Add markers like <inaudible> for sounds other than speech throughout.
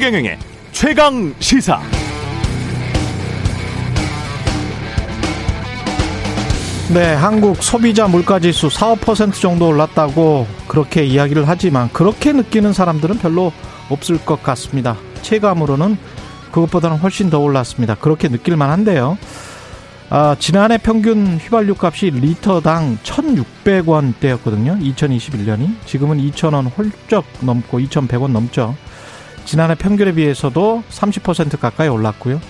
최경영의 최강 시사. 네, 한국 소비자 물가지수 4, 5% 정도 올랐다고 그렇게 이야기를 하지만 그렇게 느끼는 사람들은 별로 없을 것 같습니다. 체감으로는 그것보다는 훨씬 더 올랐습니다. 그렇게 느낄 만 한데요. 아, 지난해 평균 휘발유 값이 리터당 1,600원대였거든요. 2021년이. 지금은 2,000원 훌쩍 넘고 2,100원 넘죠. 지난해 평균에 비해서도 30% 가까이 올랐고요.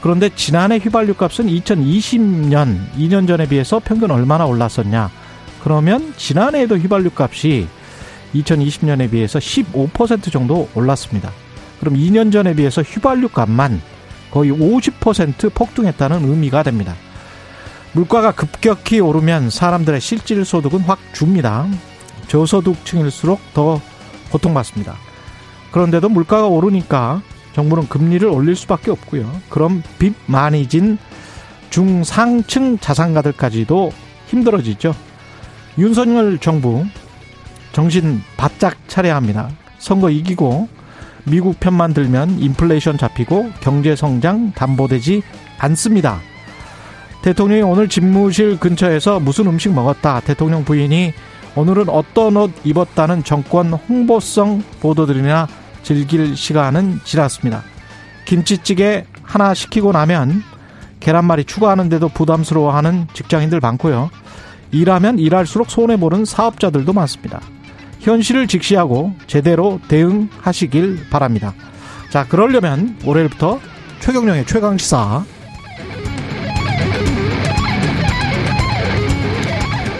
그런데 지난해 휘발유 값은 2020년 2년 전에 비해서 평균 얼마나 올랐었냐? 그러면 지난해에도 휘발유 값이 2020년에 비해서 15% 정도 올랐습니다. 그럼 2년 전에 비해서 휘발유 값만 거의 50% 폭등했다는 의미가 됩니다. 물가가 급격히 오르면 사람들의 실질 소득은 확 줍니다. 저소득층일수록 더 고통받습니다. 그런데도 물가가 오르니까 정부는 금리를 올릴 수밖에 없고요. 그럼 빚 많이 진 중상층 자산가들까지도 힘들어지죠. 윤석열 정부 정신 바짝 차려야 합니다. 선거 이기고 미국 편만 들면 인플레이션 잡히고 경제 성장 담보되지 않습니다. 대통령이 오늘 집무실 근처에서 무슨 음식 먹었다. 대통령 부인이 오늘은 어떤 옷 입었다는 정권 홍보성 보도들이나 즐길 시간은 지났습니다. 김치찌개 하나 시키고 나면 계란말이 추가하는데도 부담스러워하는 직장인들 많고요. 일하면 일할수록 손해보는 사업자들도 많습니다. 현실을 직시하고 제대로 대응하시길 바랍니다. 자, 그러려면 올해부터 최경령의 최강시사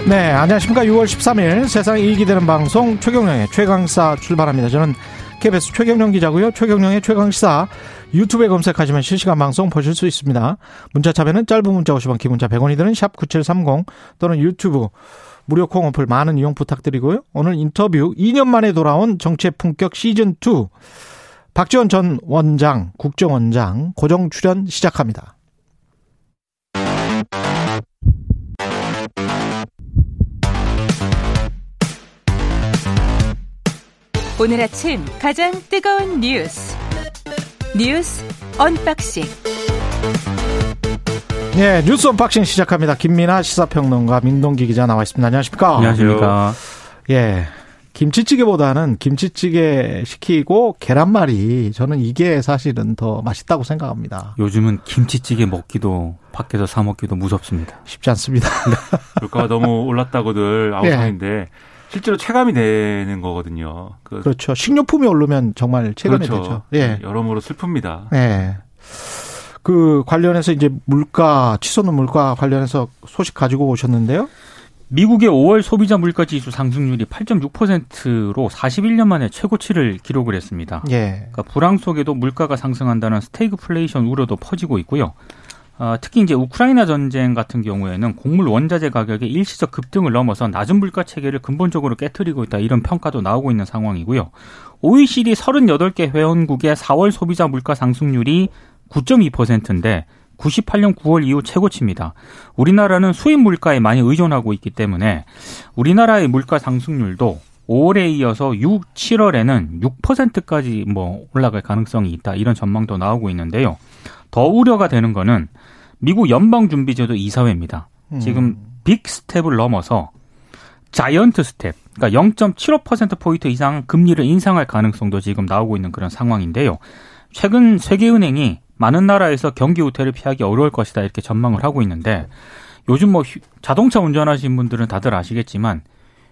네, 안녕하십니까. 6월 13일 세상에 이익이 되는 방송 최경령의 최강시사 출발합니다. 저는 KBS 최경령 기자고요. 최경령의 최강시사 유튜브에 검색하시면 실시간 방송 보실 수 있습니다. 문자 참여는 짧은 문자 50원, 기문자 100원이 드는 샵 9730 또는 유튜브 무료 콩 어플 많은 이용 부탁드리고요. 오늘 인터뷰 2년 만에 돌아온 정치의 품격 시즌2 박지원 전 원장, 국정원장 고정 출연 시작합니다. 오늘 아침 가장 뜨거운 뉴스 뉴스 언박싱 네, 뉴스 언박싱 시작합니다. 김민아 시사평론가 민동기 기자 나와 있습니다. 안녕하십니까? 안녕하십니까? 예. 김치찌개보다는 김치찌개 시키고 계란말이 저는 이게 사실은 더 맛있다고 생각합니다. 요즘은 김치찌개 먹기도 밖에서 사 먹기도 무섭습니다. 쉽지 않습니다. <laughs> 물가가 너무 올랐다고들 아우성인데 예. 실제로 체감이 되는 거거든요. 그 그렇죠. 식료품이 오르면 정말 체감이 그렇죠. 되죠. 예. 여러모로 슬픕니다. 예. 그 관련해서 이제 물가 치솟는 물가 관련해서 소식 가지고 오셨는데요. 미국의 5월 소비자 물가 지수 상승률이 8.6%로 41년 만에 최고치를 기록을 했습니다. 예. 그러니까 불황 속에도 물가가 상승한다는 스태그플레이션 우려도 퍼지고 있고요. 어, 특히 이제 우크라이나 전쟁 같은 경우에는 곡물 원자재 가격의 일시적 급등을 넘어서 낮은 물가 체계를 근본적으로 깨뜨리고 있다 이런 평가도 나오고 있는 상황이고요. OECD 38개 회원국의 4월 소비자 물가 상승률이 9.2%인데 98년 9월 이후 최고치입니다. 우리나라는 수입 물가에 많이 의존하고 있기 때문에 우리나라의 물가 상승률도 5월에 이어서 6, 7월에는 6%까지 뭐 올라갈 가능성이 있다. 이런 전망도 나오고 있는데요. 더 우려가 되는 거는 미국 연방준비제도 이사회입니다. 지금 음. big step을 넘어서 giant step, 그러니까 0.75%포인트 이상 금리를 인상할 가능성도 지금 나오고 있는 그런 상황인데요. 최근 세계은행이 많은 나라에서 경기 후퇴를 피하기 어려울 것이다 이렇게 전망을 하고 있는데 요즘 뭐 자동차 운전하시는 분들은 다들 아시겠지만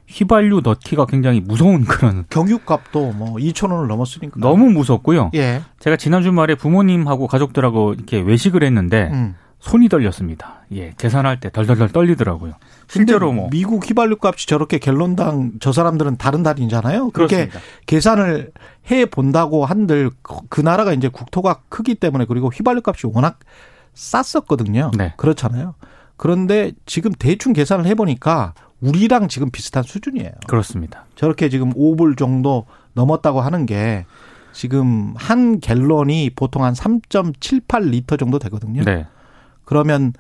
휘발유 넣기가 굉장히 무서운 <laughs> 그런 경유값도 뭐 2천 원을 넘었으니까 너무 무섭고요. 예. 제가 지난 주말에 부모님하고 가족들하고 이렇게 외식을 했는데 음. 손이 떨렸습니다. 예, 계산할 때 덜덜덜 떨리더라고요. 실제로 뭐 미국 휘발유 값이 저렇게 갤론당 저 사람들은 다른 달이잖아요. 그렇게 그렇습니다. 계산을 해 본다고 한들 그 나라가 이제 국토가 크기 때문에 그리고 휘발유 값이 워낙 쌌었거든요. 네. 그렇잖아요. 그런데 지금 대충 계산을 해 보니까 우리랑 지금 비슷한 수준이에요. 그렇습니다. 저렇게 지금 5불 정도 넘었다고 하는 게 지금 한 갤런이 보통 한 3.78리터 정도 되거든요. 네. 그러면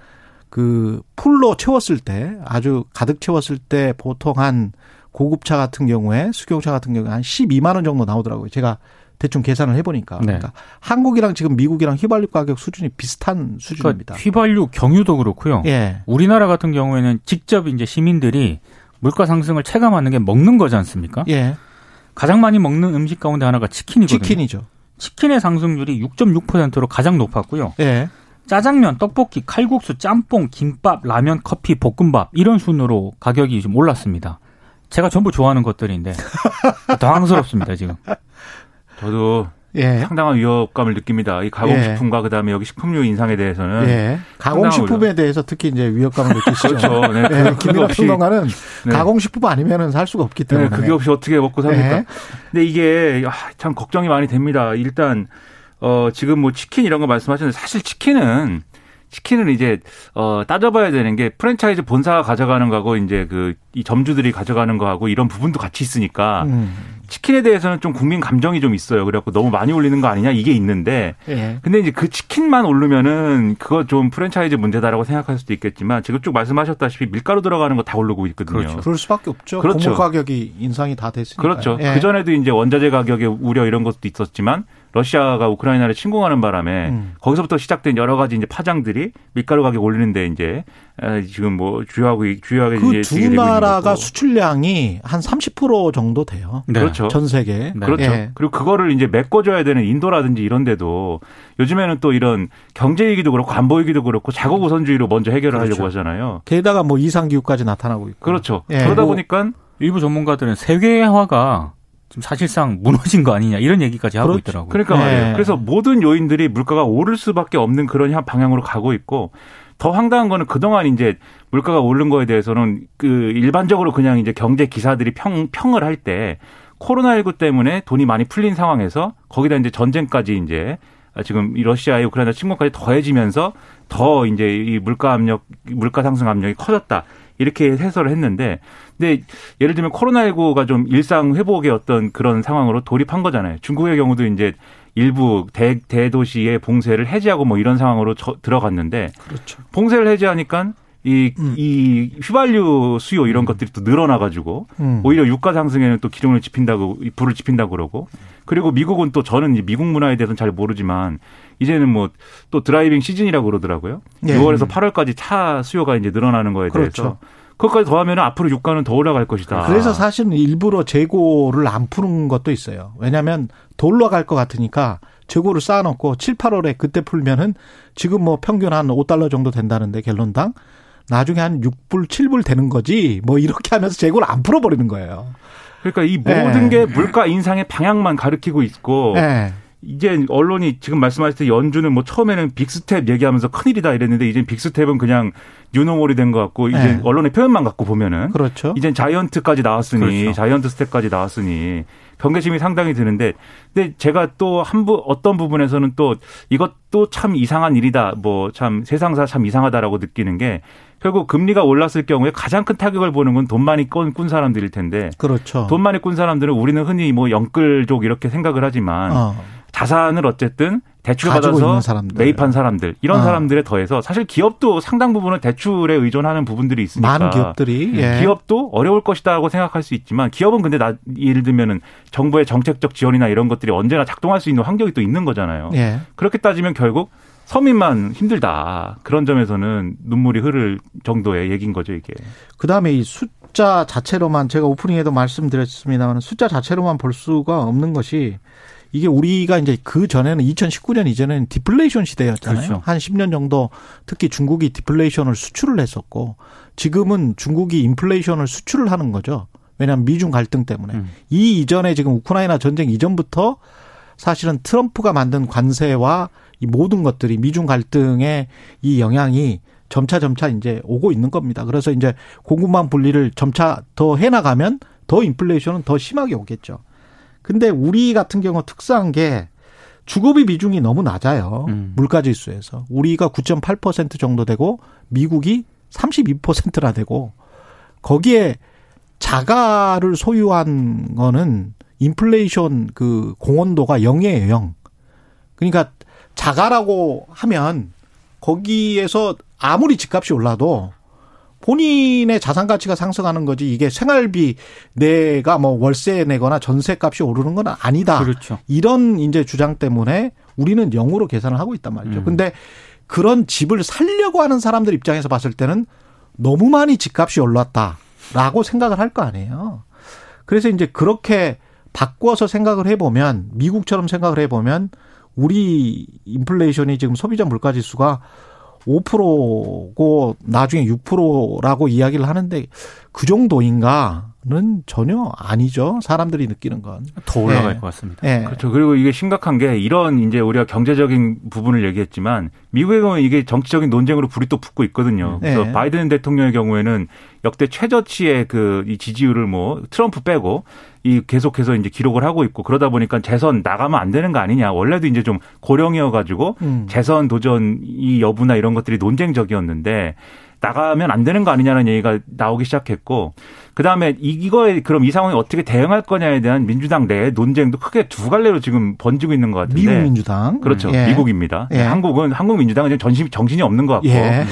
그 풀로 채웠을 때 아주 가득 채웠을 때 보통 한 고급차 같은 경우에 수경차 같은 경우에 한 12만 원 정도 나오더라고요. 제가 대충 계산을 해보니까. 네. 그러니까 한국이랑 지금 미국이랑 휘발유 가격 수준이 비슷한 수준입니다. 그러니까 휘발유 경유도 그렇고요. 예. 우리나라 같은 경우에는 직접 이제 시민들이 물가 상승을 체감하는 게 먹는 거지 않습니까? 예. 가장 많이 먹는 음식 가운데 하나가 치킨이거든요. 치킨이죠. 치킨의 상승률이 6.6%로 가장 높았고요. 예. 짜장면, 떡볶이, 칼국수, 짬뽕, 김밥, 라면, 커피, 볶음밥 이런 순으로 가격이 좀 올랐습니다. 제가 전부 좋아하는 것들인데 <laughs> 당황스럽습니다 지금. 저도 예. 상당한 위협감을 느낍니다. 이 가공식품과 그다음에 여기 식품료 인상에 대해서는 예. 가공식품에 대해서 특히 이제 위협감을 느끼시죠. 그렇죠. 네, 예. 그, 그게 김민아 없이 평론가는 네. 가공식품 아니면은 살 수가 없기 때문에. 네, 그게 없이 어떻게 먹고 삽니까? 네. 근데 이게 아, 참 걱정이 많이 됩니다. 일단 어 지금 뭐 치킨 이런 거 말씀하셨는데 사실 치킨은 치킨은 이제 어 따져봐야 되는 게 프랜차이즈 본사가 가져가는 거하고 이제 그 이 점주들이 가져가는 거하고 이런 부분도 같이 있으니까 음. 치킨에 대해서는 좀 국민 감정이 좀 있어요. 그래갖고 너무 많이 올리는 거 아니냐 이게 있는데 예. 근데 이제 그 치킨만 오르면은 그거 좀 프랜차이즈 문제다라고 생각할 수도 있겠지만 지금 쭉 말씀하셨다시피 밀가루 들어가는 거 다 오르고 있거든요. 그렇죠. 그럴 수밖에 없죠. 그렇죠. 가격이 인상이 다 됐으니까. 그렇죠. 예. 그 전에도 이제 원자재 가격의 우려 이런 것도 있었지만 러시아가 우크라이나를 침공하는 바람에 음. 거기서부터 시작된 여러 가지 이제 파장들이 밀가루 가격 올리는데 이제 에, 지금 뭐 주요하고 주요하게 그두 되고 있는 나라가. 수출량이 한 30% 정도 돼요. 네. 그렇죠. 전 세계. 네. 그렇죠. 예. 그리고 그거를 이제 메꿔줘야 되는 인도라든지 이런 데도 요즘에는 또 이런 경제 위기도 그렇고 안보 위기도 그렇고 자국 우선주의로 먼저 해결을 그렇죠. 하려고 하잖아요. 게다가 뭐 이상 기후까지 나타나고 있고. 그렇죠. 예. 그러다 뭐 보니까 일부 전문가들은 세계화가 지금 사실상 무너진 거 아니냐 이런 얘기까지 하고 그렇죠. 있더라고요. 그러니까 네. 말이에요. 그래서 모든 요인들이 물가가 오를 수밖에 없는 그런 향- 방향으로 가고 있고 더 황당한 거는 그동안 이제 물가가 오른 거에 대해서는 그 일반적으로 그냥 이제 경제 기사들이 평, 평을 할 때 코로나19 때문에 돈이 많이 풀린 상황에서 거기다 이제 전쟁까지 이제 지금 이 러시아의 우크라이나 침공까지 더해지면서 더 이제 이 물가 압력, 물가 상승 압력이 커졌다. 이렇게 해설을 했는데, 근데 예를 들면 코로나19가 좀 일상 회복의 어떤 그런 상황으로 돌입한 거잖아요. 중국의 경우도 이제 일부 대, 대도시의 봉쇄를 해제하고 뭐 이런 상황으로 저- 들어갔는데, 그렇죠. 봉쇄를 해제하니까 이, 음. 이 휘발유 수요 이런 것들이 또 늘어나가지고 음. 오히려 유가 상승에는 또 기름을 지핀다고 이 불을 지핀다고 그러고 그리고 미국은 또 저는 미국 문화에 대해서는 잘 모르지만 이제는 뭐 또 driving season이라고 그러더라고요. 예. 6월에서 8월까지 차 수요가 이제 늘어나는 거에 그렇죠. 대해서 그것까지 더하면 앞으로 유가는 더 올라갈 것이다. 그래서 사실은 일부러 재고를 안 푸는 것도 있어요. 왜냐하면 더 올라갈 것 같으니까 재고를 쌓아놓고 7, 8월에 그때 풀면은 지금 뭐 평균 한 5달러 정도 된다는데 갤런당 나중에 한 6불, 7불 되는 거지 뭐 이렇게 하면서 재고를 안 풀어버리는 거예요. 그러니까 이 모든 예. 게 물가 인상의 방향만 가리키고 있고 네. 이제 언론이 지금 말씀하실 때 연준은 뭐 처음에는 big step 얘기하면서 큰일이다 이랬는데 이제 big step은 그냥 new normal이 된 것 같고 이제 네. 언론의 표현만 갖고 보면은 그렇죠. 이젠 giant까지 나왔으니 그렇죠. giant step까지 나왔으니 경계심이 상당히 드는데 근데 제가 또 한 부 어떤 부분에서는 또 이것도 참 이상한 일이다 뭐 참 세상사 참 이상하다라고 느끼는 게 결국 금리가 올랐을 경우에 가장 큰 타격을 보는 건 돈 많이 꾼, 꾼 사람들일 텐데 그렇죠. 돈 많이 꾼 사람들은 우리는 흔히 뭐 영끌족 이렇게 생각을 하지만 어. 자산을 어쨌든 대출을 있는 받아서 사람들. 매입한 사람들 이런 어. 사람들에 더해서 사실 기업도 상당 부분은 대출에 의존하는 부분들이 있으니까 많은 기업들이 예. 기업도 어려울 것이다라고 생각할 수 있지만 기업은 근데 나 예를 들면은 정부의 정책적 지원이나 이런 것들이 언제나 작동할 수 있는 환경이 또 있는 거잖아요. 예. 그렇게 따지면 결국 서민만 힘들다 그런 점에서는 눈물이 흐를 정도의 얘기인 거죠 이게. 그 다음에 이 숫자 자체로만 제가 오프닝에도 말씀드렸습니다만 숫자 자체로만 볼 수가 없는 것이 이게 우리가 이제 그 전에는 2019년 이전에는 디플레이션 시대였잖아요. 그렇죠. 한 10년 정도 특히 중국이 디플레이션을 수출을 했었고 지금은 중국이 인플레이션을 수출을 하는 거죠. 왜냐하면 미중 갈등 때문에 음. 이 이전에 지금 우크라이나 전쟁 이전부터 사실은 트럼프가 만든 관세와 이 모든 것들이 미중 갈등의 이 영향이 점차 점차 이제 오고 있는 겁니다. 그래서 이제 공급망 분리를 점차 더 해나가면 더 인플레이션은 더 심하게 오겠죠. 근데 우리 같은 경우 특수한 게 주거비 비중이 너무 낮아요. 음. 물가 지수에서. 우리가 9.8% 정도 되고 미국이 32%나 되고 거기에 자가를 소유한 거는 인플레이션 그 공헌도가 0이에요, 0. 그러니까 자가라고 하면 거기에서 아무리 집값이 올라도 본인의 자산 가치가 상승하는 거지 이게 생활비 내가 뭐 월세 내거나 전세 값이 오르는 건 아니다. 그렇죠. 이런 이제 주장 때문에 우리는 영으로 계산을 하고 있단 말이죠. 음. 근데 그런 집을 살려고 하는 사람들 입장에서 봤을 때는 너무 많이 집값이 올랐다라고 생각을 할 거 아니에요. 그래서 이제 그렇게 바꿔서 생각을 해보면 미국처럼 생각을 해보면 우리 인플레이션이 지금 소비자 물가 지수가 5%고 나중에 6%라고 이야기를 하는데 그 정도인가는 전혀 아니죠. 사람들이 느끼는 건. 더 올라갈 예. 것 같습니다. 예. 그렇죠. 그리고 이게 심각한 게 이런 이제 우리가 경제적인 부분을 얘기했지만 미국의 경우는 이게 정치적인 논쟁으로 불이 또 붙고 있거든요. 그래서 네. 바이든 대통령의 경우에는 역대 최저치의 그 이 지지율을 뭐 트럼프 빼고 이 계속해서 이제 기록을 하고 있고 그러다 보니까 재선 나가면 안 되는 거 아니냐. 원래도 이제 좀 고령이어 가지고 음. 재선 도전 이 여부나 이런 것들이 논쟁적이었는데 나가면 안 되는 거 아니냐는 얘기가 나오기 시작했고 그다음에 이거에 그럼 이 상황에 어떻게 대응할 거냐에 대한 민주당 내 논쟁도 크게 두 갈래로 지금 번지고 있는 것 같은데 미국 민주당. 그렇죠. 예. 미국입니다. 예. 한국은 한국 민주당은 지금 전심 정신이 없는 것 같고 예.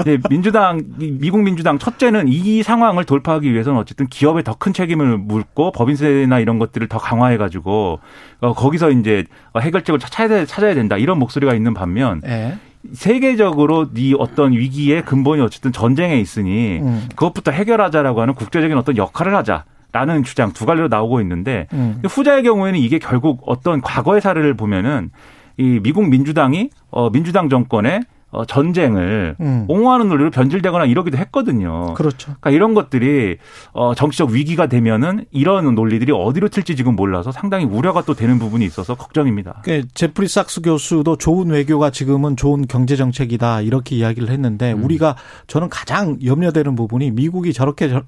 이제 <laughs> 민주당 이 미국 민주당 첫째는 이 상황을 돌파하기 위해서는 어쨌든 기업에 더 큰 책임을 묻고 법인세나 이런 것들을 더 강화해 가지고 어, 거기서 이제 해결책을 찾아야, 돼- 찾아야 된다 이런 목소리가 있는 반면 예. 세계적으로 이 어떤 위기의 근본이 어쨌든 전쟁에 있으니 음. 그것부터 해결하자라고 하는 국제적인 어떤 역할을 하자 라는 주장 두 갈래로 나오고 있는데 음. 후자의 경우에는 이게 결국 어떤 과거의 사례를 보면은 이 미국 민주당이 어 민주당 정권의 어 전쟁을 음. 옹호하는 논리로 변질되거나 이러기도 했거든요. 그렇죠. 그러니까 이런 것들이 어 정치적 위기가 되면은 이런 논리들이 어디로 튈지 지금 몰라서 상당히 우려가 또 되는 부분이 있어서 걱정입니다. 그 제프리 삭스 교수도 좋은 외교가 지금은 좋은 경제 정책이다 이렇게 이야기를 했는데 음. 우리가 저는 가장 염려되는 부분이 미국이 저렇게 저,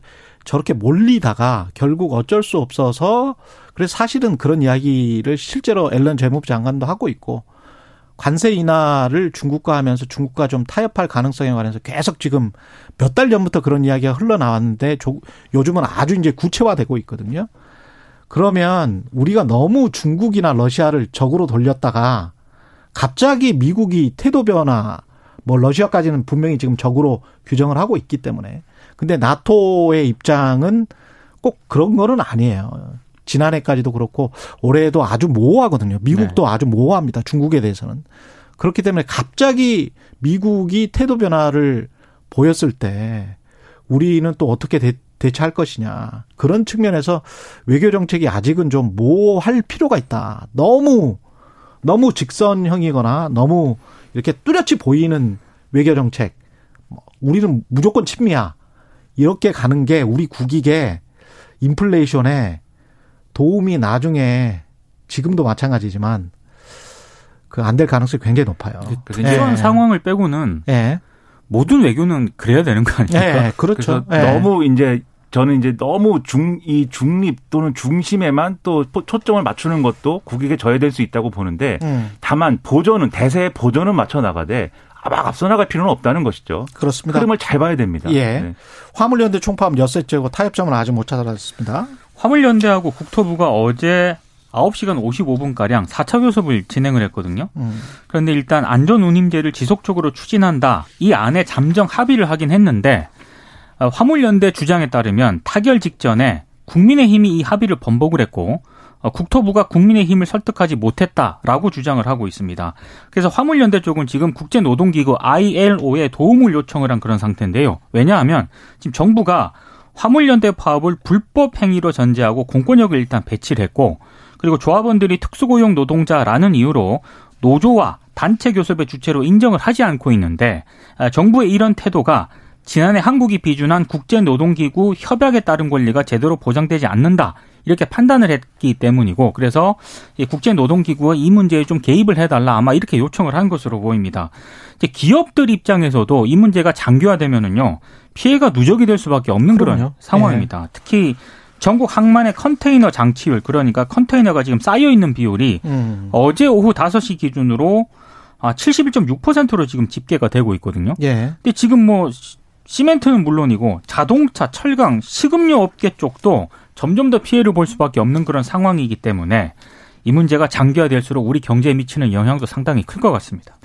저렇게 몰리다가 결국 어쩔 수 없어서 그래서 사실은 그런 이야기를 실제로 앨런 재무부 장관도 하고 있고 관세 인하를 중국과 하면서 중국과 좀 타협할 가능성에 관해서 계속 지금 몇 달 전부터 그런 이야기가 흘러나왔는데 조- 요즘은 아주 이제 구체화되고 있거든요. 그러면 우리가 너무 중국이나 러시아를 적으로 돌렸다가 갑자기 미국이 태도 변화, 뭐 러시아까지는 분명히 지금 적으로 규정을 하고 있기 때문에. 근데 나토의 입장은 꼭 그런 거는 아니에요. 지난해까지도 그렇고 올해도 아주 모호하거든요. 미국도 아주 모호합니다. 중국에 대해서는. 그렇기 때문에 갑자기 미국이 태도 변화를 보였을 때 우리는 또 어떻게 대, 대처할 것이냐. 그런 측면에서 외교 정책이 아직은 좀 모호할 필요가 있다. 너무 너무 직선형이거나 너무 이렇게 뚜렷이 보이는 외교 정책. 뭐 우리는 무조건 친미야. 이렇게 가는 게 우리 국익에 인플레이션에 도움이 나중에 지금도 마찬가지지만 그 안 될 가능성이 굉장히 높아요. 그래서 예. 이런 상황을 빼고는 예. 모든 외교는 그래야 되는 거 아닙니까? 예, 그렇죠. 그래서 예. 너무 이제 저는 이제 너무 중 이 중립 또는 중심에만 또 초점을 맞추는 것도 국익에 저해될 수 있다고 보는데 음, 다만 보조는 대세의 보조는 맞춰 나가되 막 앞서 나갈 필요는 없다는 것이죠. 그렇습니다. 흐름을 잘 봐야 됩니다. 예. 네. 화물연대 총파업 엿새째고 타협점은 아직 못 찾아냈습니다. 화물연대하고 국토부가 어제 9시간 55분가량 4차 교섭을 진행을 했거든요. 음. 그런데 일단 안전운임제를 지속적으로 추진한다. 이 안에 잠정 합의를 하긴 했는데 어, 화물연대 주장에 따르면 타결 직전에 국민의힘이 이 합의를 번복을 했고 어, 국토부가 국민의힘을 설득하지 못했다라고 주장을 하고 있습니다. 그래서 화물연대 쪽은 지금 국제노동기구 ILO에 도움을 요청을 한 그런 상태인데요. 왜냐하면 지금 정부가 화물연대 파업을 불법 행위로 전제하고 공권력을 일단 배치를 했고 그리고 조합원들이 특수고용 노동자라는 이유로 노조와 단체 교섭의 주체로 인정을 하지 않고 있는데 아, 정부의 이런 태도가 지난해 한국이 비준한 국제노동기구 협약에 따른 권리가 제대로 보장되지 않는다. 이렇게 판단을 했기 때문이고 그래서 이 국제노동기구가 이 문제에 좀 개입을 해달라 아마 이렇게 요청을 한 것으로 보입니다. 이제 기업들 입장에서도 이 문제가 장기화되면은요 피해가 누적이 될 수밖에 없는 그런 그럼요. 상황입니다. 특히 전국 항만의 컨테이너 장치율 그러니까 컨테이너가 지금 쌓여 있는 비율이 음. 어제 오후 5시 기준으로 아 71.6%로 지금 집계가 되고 있거든요. 예. 근데 지금 뭐 시- 시멘트는 물론이고 자동차, 철강, 식음료 업계 쪽도 점점 더 피해를 볼 수밖에 없는 그런 상황이기 때문에 이 문제가 장기화될수록 우리 경제에 미치는 영향도 상당히 클 것 같습니다.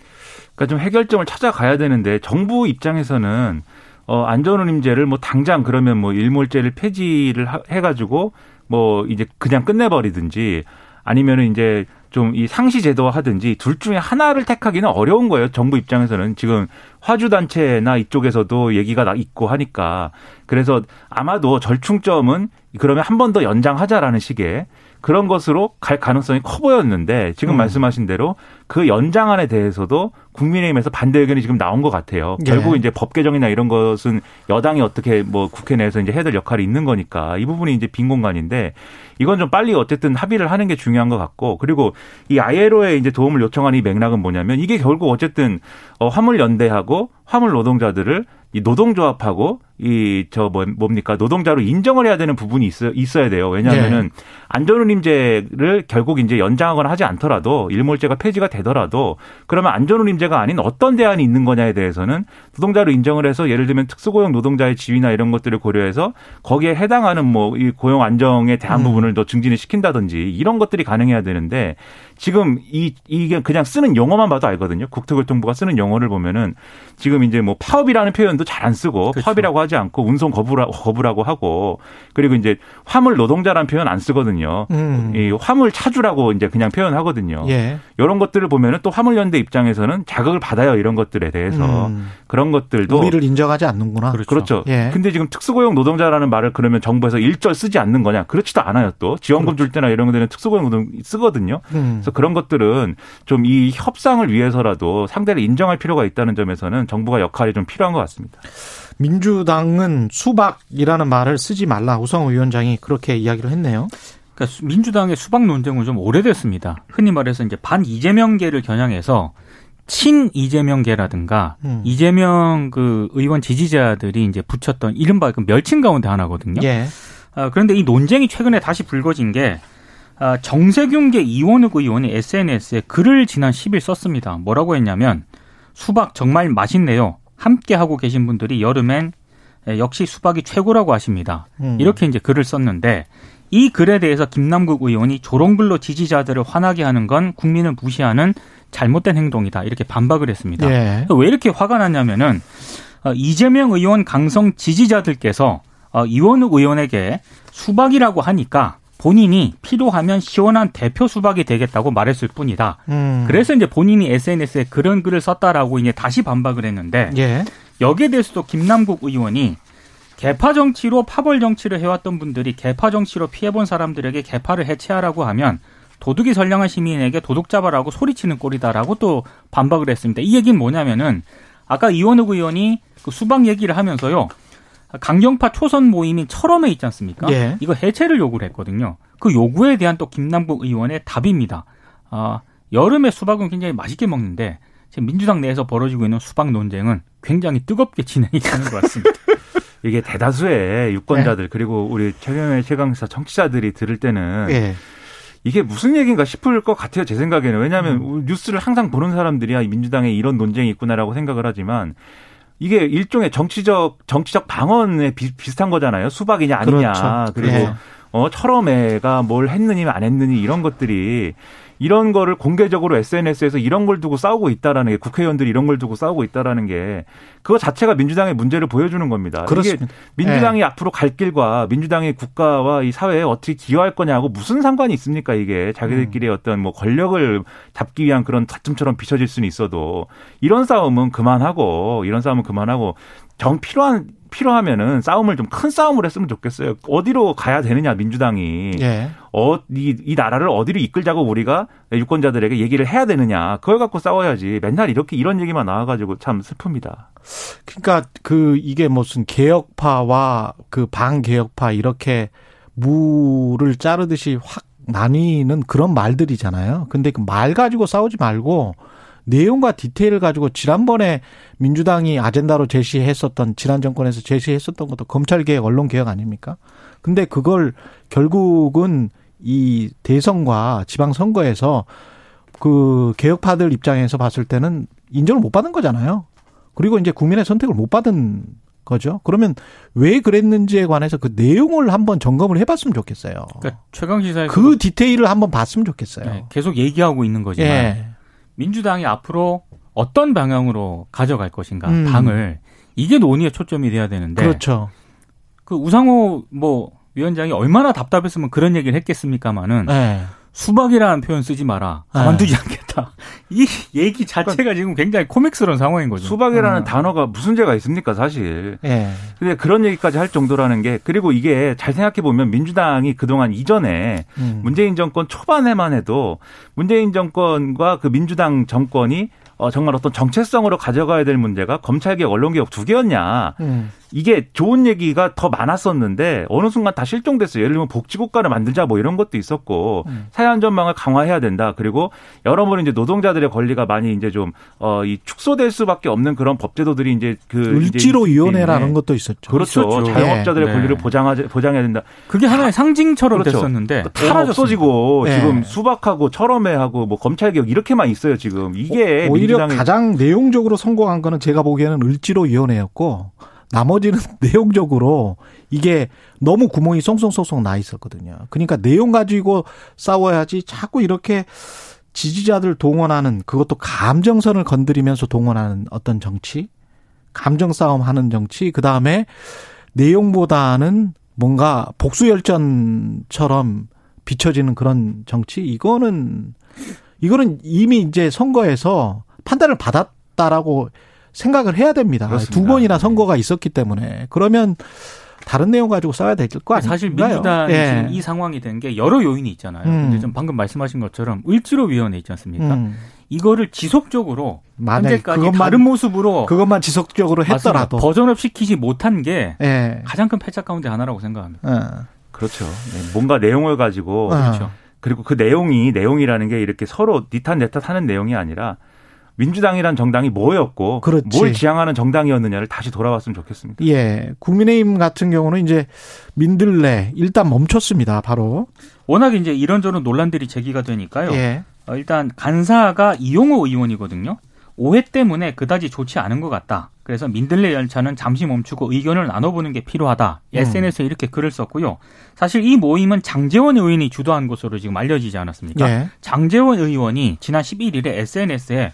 그러니까 좀 해결점을 찾아가야 되는데 정부 입장에서는 어, 안전운임제를 뭐 당장 그러면 뭐 일몰제를 폐지를 하, 해가지고 뭐 이제 그냥 끝내버리든지 아니면은 이제 좀 이 상시 제도화 하든지 둘 중에 하나를 택하기는 어려운 거예요. 정부 입장에서는 지금 화주 단체나 이쪽에서도 얘기가 있고 하니까 그래서 아마도 절충점은 그러면 한 번 더 연장하자라는 식의 그런 것으로 갈 가능성이 커 보였는데 지금 음. 말씀하신 대로 그 연장안에 대해서도 국민의힘에서 반대 의견이 지금 나온 것 같아요. 예. 결국 이제 법 개정이나 이런 것은 여당이 어떻게 뭐 국회 내에서 이제 해야 될 역할이 있는 거니까 이 부분이 이제 빈 공간인데 이건 좀 빨리 어쨌든 합의를 하는 게 중요한 것 같고 그리고 이 아이에로에 이제 도움을 요청한 이 맥락은 뭐냐면 이게 결국 어쨌든 어 화물 연대하고 화물 노동자들을 이 노동조합하고 이저 뭐, 뭡니까 노동자로 인정을 해야 되는 부분이 있어 있어야 돼요. 왜냐하면은 네. 안전운임제를 결국 이제 연장하거나 하지 않더라도 일몰제가 폐지가 되더라도 그러면 안전운임제가 아닌 어떤 대안이 있는 거냐에 대해서는 노동자로 인정을 해서 예를 들면 특수고용 노동자의 지위나 이런 것들을 고려해서 거기에 해당하는 뭐 이 고용 안정에 대한 음. 부분을 더 증진을 시킨다든지 이런 것들이 가능해야 되는데 지금 이 이게 그냥 쓰는 용어만 봐도 알거든요. 국토교통부가 쓰는 용어를 보면은 지금 이제 뭐 파업이라는 표현도 잘 안 쓰고 그렇죠. 파업이라고 하지 않고 운송 거부라, 거부라고 하고 그리고 이제 화물 노동자라는 표현 안 쓰거든요. 음. 이 화물 차주라고 이제 그냥 표현하거든요. 예. 이런 것들을 보면은 또 화물 연대 입장에서는 자극을 받아요. 이런 것들에 대해서 음. 그런 것들도 우리를 인정하지 않는구나. 그렇죠. 그렇죠. 예. 근데 지금 특수고용 노동자라는 말을 그러면 정부에서 일절 쓰지 않는 거냐? 그렇지도 않아요. 또 지원금 그렇죠. 줄 때나 이런 데는 특수고용 노동 쓰거든요. 음. 그래서 그런 것들은 좀 이 협상을 위해서라도 상대를 인정할 필요가 있다는 점에서는 정부가 역할이 좀 필요한 것 같습니다. 민주당은 수박이라는 말을 쓰지 말라 우성호 위원장이 그렇게 이야기를 했네요. 그러니까 민주당의 수박 논쟁은 좀 오래됐습니다. 흔히 말해서 이제 반 이재명계를 겨냥해서 친 이재명계라든가 음. 이재명 그 의원 지지자들이 이제 붙였던 이른바 그 멸칭 가운데 하나거든요. 예. 아, 그런데 이 논쟁이 최근에 다시 불거진 게 아, 정세균계 이원욱 의원이 SNS에 글을 지난 10일 썼습니다. 뭐라고 했냐면 수박 정말 맛있네요. 함께 하고 계신 분들이 여름엔 역시 수박이 최고라고 하십니다. 음. 이렇게 이제 글을 썼는데 이 글에 대해서 김남국 의원이 조롱글로 지지자들을 화나게 하는 건 국민을 무시하는 잘못된 행동이다. 이렇게 반박을 했습니다. 예. 왜 이렇게 화가 났냐면은 어, 이재명 의원 강성 지지자들께서 어, 이원욱 의원에게 수박이라고 하니까 본인이 필요하면 시원한 대표 수박이 되겠다고 말했을 뿐이다. 음. 그래서 이제 본인이 SNS에 그런 글을 썼다라고 이제 다시 반박을 했는데 예. 여기에 대해서도 김남국 의원이 개파 정치로 파벌 정치를 해왔던 분들이 개파 정치로 피해본 사람들에게 개파를 해체하라고 하면 도둑이 선량한 시민에게 도둑 잡아라고 소리치는 꼴이다라고 또 반박을 했습니다. 이 얘기는 뭐냐면은 아까 이원욱 의원이 그 수박 얘기를 하면서요. 강경파 초선 모임인 철험에 있지 않습니까? 예. 이거 해체를 요구를 했거든요. 그 요구에 대한 또 김남국 의원의 답입니다. 아, 여름에 수박은 굉장히 맛있게 먹는데 지금 민주당 내에서 벌어지고 있는 수박 논쟁은 굉장히 뜨겁게 <laughs> 진행이 되는 것 같습니다. 이게 대다수의 유권자들 네. 그리고 우리 최경의 최강사 정치자들이 들을 때는 네. 이게 무슨 얘기인가 싶을 것 같아요 제 생각에는 왜냐하면 음. 뉴스를 항상 보는 사람들이야 민주당에 이런 논쟁이 있구나라고 생각을 하지만 이게 일종의 정치적 정치적 방언에 비, 슷한 거잖아요. 수박이냐 아니냐. 그렇죠. 그리고 네. 어 철험애가 뭘 했느니 안 했느니 이런 것들이 이런 거를 공개적으로 SNS에서 이런 걸 두고 싸우고 있다라는 게 국회의원들이 이런 걸 두고 싸우고 있다라는 게 그거 자체가 민주당의 문제를 보여주는 겁니다. 그렇습니다. 이게 민주당이 네. 앞으로 갈 길과 민주당이 국가와 이 사회에 어떻게 기여할 거냐고 무슨 상관이 있습니까 이게 자기들끼리 음. 어떤 뭐 권력을 잡기 위한 그런 다툼처럼 비춰질 수는 있어도 이런 싸움은 그만하고 이런 싸움은 그만하고 정 필요한 필요하면은 싸움을 좀 큰 싸움을 했으면 좋겠어요. 어디로 가야 되느냐 민주당이 예. 어이 이 나라를 어디로 이끌자고 우리가 유권자들에게 얘기를 해야 되느냐 그걸 갖고 싸워야지 맨날 이렇게 이런 얘기만 나와가지고 참 슬픕니다. 그러니까 그 이게 무슨 개혁파와 그 반개혁파 이렇게 무를 자르듯이 확 나뉘는 그런 말들이잖아요. 근데 그 말 가지고 싸우지 말고 내용과 디테일을 가지고 지난번에 민주당이 아젠다로 제시했었던 지난 정권에서 제시했었던 것도 검찰 개혁, 언론 개혁 아닙니까? 근데 그걸 결국은 이 대선과 지방 선거에서 그 개혁파들 입장에서 봤을 때는 인정을 못 받은 거잖아요. 그리고 이제 국민의 선택을 못 받은 거죠. 그러면 왜 그랬는지에 관해서 그 내용을 한번 점검을 해봤으면 좋겠어요. 그러니까 최강 시사에 그 디테일을 한번 봤으면 좋겠어요. 네, 계속 얘기하고 있는 거지만 예. 민주당이 앞으로 어떤 방향으로 가져갈 것인가 음. 당을 이게 논의의 초점이 돼야 되는데 그렇죠. 그 우상호 뭐 위원장이 얼마나 답답했으면 그런 얘기를 했겠습니까마는 네. 수박이라는 표현 쓰지 마라. 가만두지 않겠다. 이 얘기 자체가 지금 굉장히 코믹스러운 상황인 거죠. 수박이라는 음. 단어가 무슨 죄가 있습니까, 사실. 예. 근데 그런 얘기까지 할 정도라는 게 그리고 이게 잘 생각해 보면 민주당이 그동안 이전에 음. 문재인 정권 초반에만 해도 문재인 정권과 그 민주당 정권이 어, 정말 어떤 정체성으로 가져가야 될 문제가 검찰개혁, 언론개혁 두 개였냐. 음. 이게 좋은 얘기가 더 많았었는데 어느 순간 다 실종됐어요. 예를 들면 복지국가를 만들자 뭐 이런 것도 있었고 음. 사회안전망을 강화해야 된다. 그리고 여러모로 이제 노동자들의 권리가 많이 이제 좀 어, 이 축소될 수밖에 없는 그런 법제도들이 이제 그 을지로 이제 위원회라는 것도 있었죠. 그렇죠. 있었죠. 자영업자들의 예. 권리를 네. 보장하자, 보장해야 된다. 그게 하나의 상징처럼 그렇죠. 됐었는데 다. 없어지고 네. 지금 수박하고 철험회하고 뭐 검찰 개혁 이렇게만 있어요 지금 이게 오히려 민주당의 가장 내용적으로 성공한 거는 제가 보기에는 을지로 위원회였고 나머지는 <laughs> 내용적으로 이게 너무 구멍이 송송송송 나 있었거든요. 그러니까 내용 가지고 싸워야지 자꾸 이렇게 지지자들 동원하는 그것도 감정선을 건드리면서 동원하는 어떤 정치, 감정 싸움 하는 정치, 그 다음에 내용보다는 뭔가 복수 열전처럼 비춰지는 그런 정치, 이거는, 이거는 이미 이제 선거에서 판단을 받았다라고 생각을 해야 됩니다. 그렇습니다. 두 번이나 네. 선거가 있었기 때문에. 그러면 다른 내용 가지고 싸워야 될 거 아닌가요? 사실 민주당이 예. 지금 이 상황이 된 게 여러 요인이 있잖아요. 음. 근데 좀 방금 말씀하신 것처럼 을지로 위원회 있지 않습니까? 음. 이거를 지속적으로 현재까지 그것만- 다른 모습으로 그것만 지속적으로 맞습니다. 했더라도. 버전업 시키지 못한 게 예. 가장 큰 패착 가운데 하나라고 생각합니다. 어. 그렇죠. 네, 뭔가 내용을 가지고 어. 그렇죠. 그리고 그 내용이 내용이라는 게 이렇게 서로 니탓 내탓 하는 내용이 아니라 민주당이란 정당이 뭐였고 그렇지. 뭘 지향하는 정당이었느냐를 다시 돌아봤으면 좋겠습니다. 예. 국민의힘 같은 경우는 이제 민들레 일단 멈췄습니다. 바로. 워낙 이제 이런저런 논란들이 제기가 되니까요. 예. 어, 일단 간사가 이용호 의원이거든요. 오해 때문에 그다지 좋지 않은 것 같다. 그래서 민들레 열차는 잠시 멈추고 의견을 나눠보는 게 필요하다. 음. SNS에 이렇게 글을 썼고요. 사실 이 모임은 장재원 의원이 주도한 것으로 지금 알려지지 않았습니까? 예. 장재원 의원이 지난 11일에 SNS에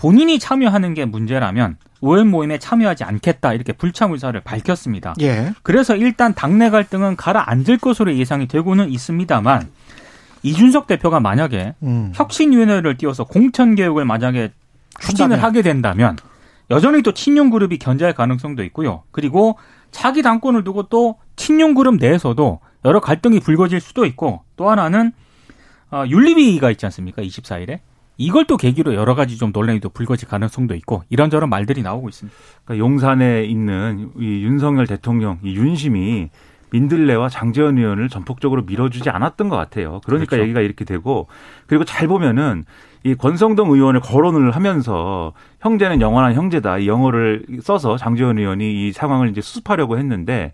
본인이 참여하는 게 문제라면 의원 모임에 참여하지 않겠다 이렇게 불참 의사를 밝혔습니다. 예. 그래서 일단 당내 갈등은 가라앉을 것으로 예상이 되고는 있습니다만 이준석 대표가 만약에 음. 혁신위원회를 띄워서 공천 개혁을 만약에 추진을 한다면. 하게 된다면 여전히 또 친윤 그룹이 견제할 가능성도 있고요. 그리고 차기 당권을 두고 또 친윤 그룹 내에서도 여러 갈등이 불거질 수도 있고 또 하나는 어, 윤리위가 있지 않습니까? 24일에 이걸 또 계기로 여러 가지 좀 논란이 또 불거질 가능성도 있고 이런저런 말들이 나오고 있습니다. 그러니까 용산에 있는 이 윤석열 대통령 이 윤심이 민들레와 장재원 의원을 전폭적으로 밀어주지 않았던 것 같아요. 그러니까 그렇죠. 얘기가 이렇게 되고 그리고 잘 보면은 이 권성동 의원을 거론을 하면서 형제는 영원한 형제다 이 영어를 써서 장재원 의원이 이 상황을 이제 수습하려고 했는데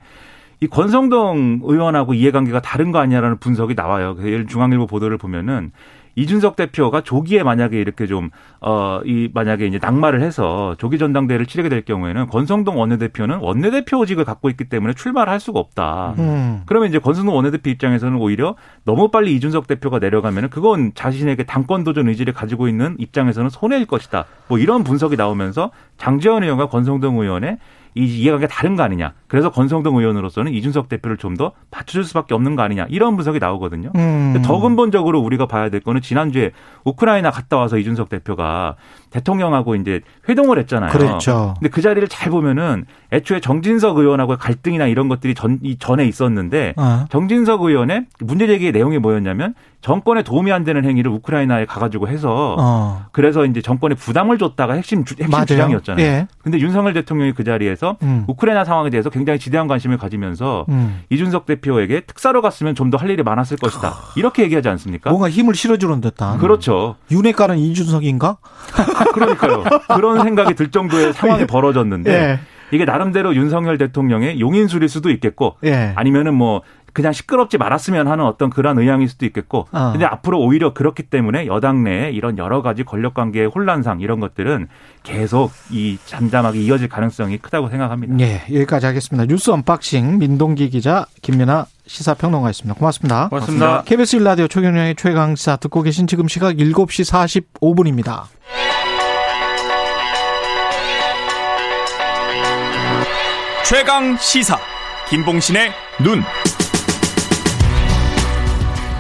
이 권성동 의원하고 이해관계가 다른 거 아니냐라는 분석이 나와요. 그래서 예를 중앙일보 보도를 보면은 이준석 대표가 조기에 만약에 이렇게 좀, 어, 이, 만약에 이제 낙마를 해서 조기 전당대회를 치르게 될 경우에는 권성동 원내대표는 원내대표직을 갖고 있기 때문에 출마를 할 수가 없다. 음. 그러면 이제 권성동 원내대표 입장에서는 오히려 너무 빨리 이준석 대표가 내려가면은 그건 자신에게 당권 도전 의지를 가지고 있는 입장에서는 손해일 것이다. 뭐 이런 분석이 나오면서 장재원 의원과 권성동 의원의 이 이해관계가 다른 거 아니냐. 그래서 권성동 의원으로서는 이준석 대표를 좀 더 받쳐줄 수밖에 없는 거 아니냐. 이런 분석이 나오거든요. 음. 더 근본적으로 우리가 봐야 될 거는 지난주에 우크라이나 갔다 와서 이준석 대표가 대통령하고 이제 회동을 했잖아요. 그랬죠. 근데 그 자리를 잘 보면은 애초에 정진석 의원하고의 갈등이나 이런 것들이 전, 이 전에 있었는데 어. 정진석 의원의 문제 제기의 내용이 뭐였냐면 정권에 도움이 안 되는 행위를 우크라이나에 가가지고 해서 어. 그래서 이제 정권에 부담을 줬다가 핵심, 주, 핵심 맞아요. 주장이었잖아요. 예. 근데 윤석열 대통령이 그 자리에서 음. 우크라이나 상황에 대해서 굉장히 지대한 관심을 가지면서 음. 이준석 대표에게 특사로 갔으면 좀 더 할 일이 많았을 것이다. 이렇게 얘기하지 않습니까? 뭔가 힘을 실어주는 듯한. 그렇죠. 윤핵관은 이준석인가? <laughs> 그러니까요. 그런 생각이 들 정도의 상황이 벌어졌는데 예. 이게 나름대로 윤석열 대통령의 용인술일 수도 있겠고 예. 아니면은 뭐 그냥 시끄럽지 말았으면 하는 어떤 그런 의향일 수도 있겠고 어. 근데 앞으로 오히려 그렇기 때문에 여당 내에 이런 여러 가지 권력 관계의 혼란상 이런 것들은 계속 이 잠잠하게 이어질 가능성이 크다고 생각합니다. 예, 여기까지 하겠습니다. 뉴스 언박싱 민동기 기자 김민아 시사평론가였습니다. 고맙습니다. 고맙습니다. KBS 1라디오 최경영의 최강시사 듣고 계신 지금 시각 7시 45분입니다. 최강 시사 김봉신의 눈.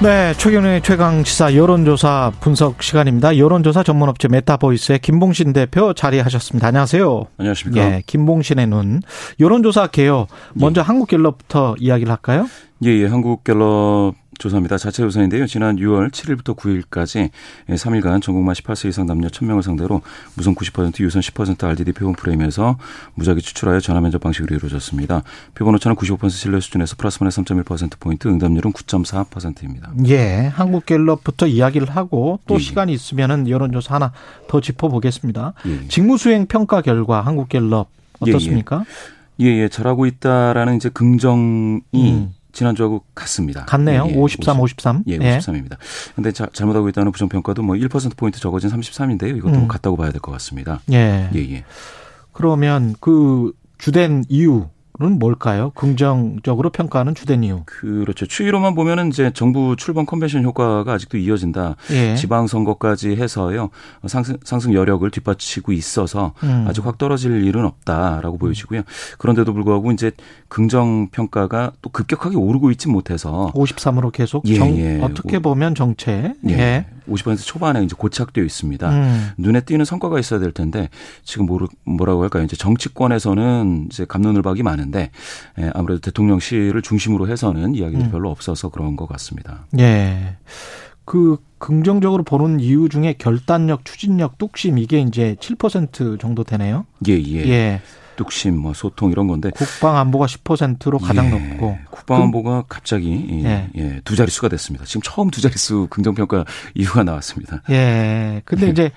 네, 최경영의 최강 시사 여론조사 분석 시간입니다. 여론조사 전문업체 메타보이스의 김봉신 대표 자리하셨습니다. 안녕하세요. 안녕하십니까. 예, 김봉신의 눈. 여론조사 개요. 먼저 예. 한국갤럽부터 이야기를 할까요? 예, 예. 한국갤럽 조사입니다. 자체 조사인데요. 지난 6월 7일부터 9일까지 3일간 전국 만 18세 이상 남녀 1000명을 상대로 무선 90% 유선 10% RDD 표본 프레임에서 무작위 추출하여 전화 면접 방식으로 이루어졌습니다. 표본 오차는 95% 신뢰 수준에서 플러스 마이너스 3.1%포인트, 응답률은 9.4%입니다. 예. 한국갤럽부터 이야기를 하고 또 예. 예. 시간이 있으면은 여론조사 하나 더 짚어보겠습니다. 예. 직무수행 평가 결과 한국갤럽 예, 예. 어떻습니까? 예, 예. 잘하고 있다라는 이제 긍정이 음. 지난주하고 같습니다. 같네요. 예, 53, 53. 예, 53입니다. 근데 자, 잘못하고 있다는 부정평가도 뭐 1%포인트 적어진 33인데요. 이것도 뭐 음. 같다고 봐야 될 것 같습니다. 예. 예, 예. 그러면 그 주된 이유 는 뭘까요? 긍정적으로 평가하는 주된 이유. 그렇죠. 추이로만 보면은 이제 정부 출범 컨벤션 효과가 아직도 이어진다. 예. 지방 선거까지 해서요. 상승 상승 여력을 뒷받치고 있어서 음. 아직 확 떨어질 일은 없다라고 보여지고요. 그런데도 불구하고 이제 긍정 평가가 또 급격하게 오르고 있지 못해서 53으로 계속 예, 정, 예. 어떻게 보면 정체. 예. 예. 50% 초반에 이제 고착되어 있습니다. 음. 눈에 띄는 성과가 있어야 될 텐데 지금 뭐라고 할까요? 이제 정치권에서는 이제 감론을박이 많은데 예, 아무래도 대통령실을 중심으로 해서는 이야기들이 음. 별로 없어서 그런 것 같습니다. 예. 그 긍정적으로 보는 이유 중에 결단력, 추진력, 뚝심 이게 이제 7% 정도 되네요. 예, 예. 예. 뚝심, 뭐 소통 이런 건데 국방 안보가 10%로 가장 예, 높고 국방 안보가 갑자기 예, 예, 두 자릿수가 됐습니다. 지금 처음 두 자릿수 긍정 평가 이유가 나왔습니다. 예. 근데 예. 이제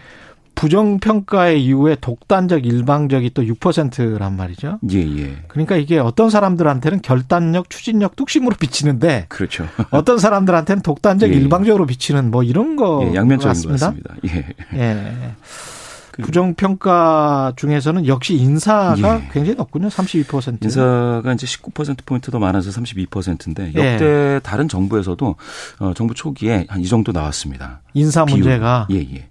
부정 평가의 이후에 독단적 일방적이 또 6%란 말이죠. 예, 예. 그러니까 이게 어떤 사람들한테는 결단력, 추진력, 뚝심으로 비치는데 그렇죠. <laughs> 어떤 사람들한테는 독단적 예, 예. 일방적으로 비치는 뭐 이런 거 예, 양면적인 것 같습니다. 예. 예. 그 부정평가 중에서는 역시 인사가 예. 굉장히 높군요. 32%. 인사가 이제 19%포인트 더 많아서 32%인데 예. 역대 예. 다른 정부에서도 어, 정부 초기에 한 이 정도 나왔습니다. 인사 문제가. 예, 예.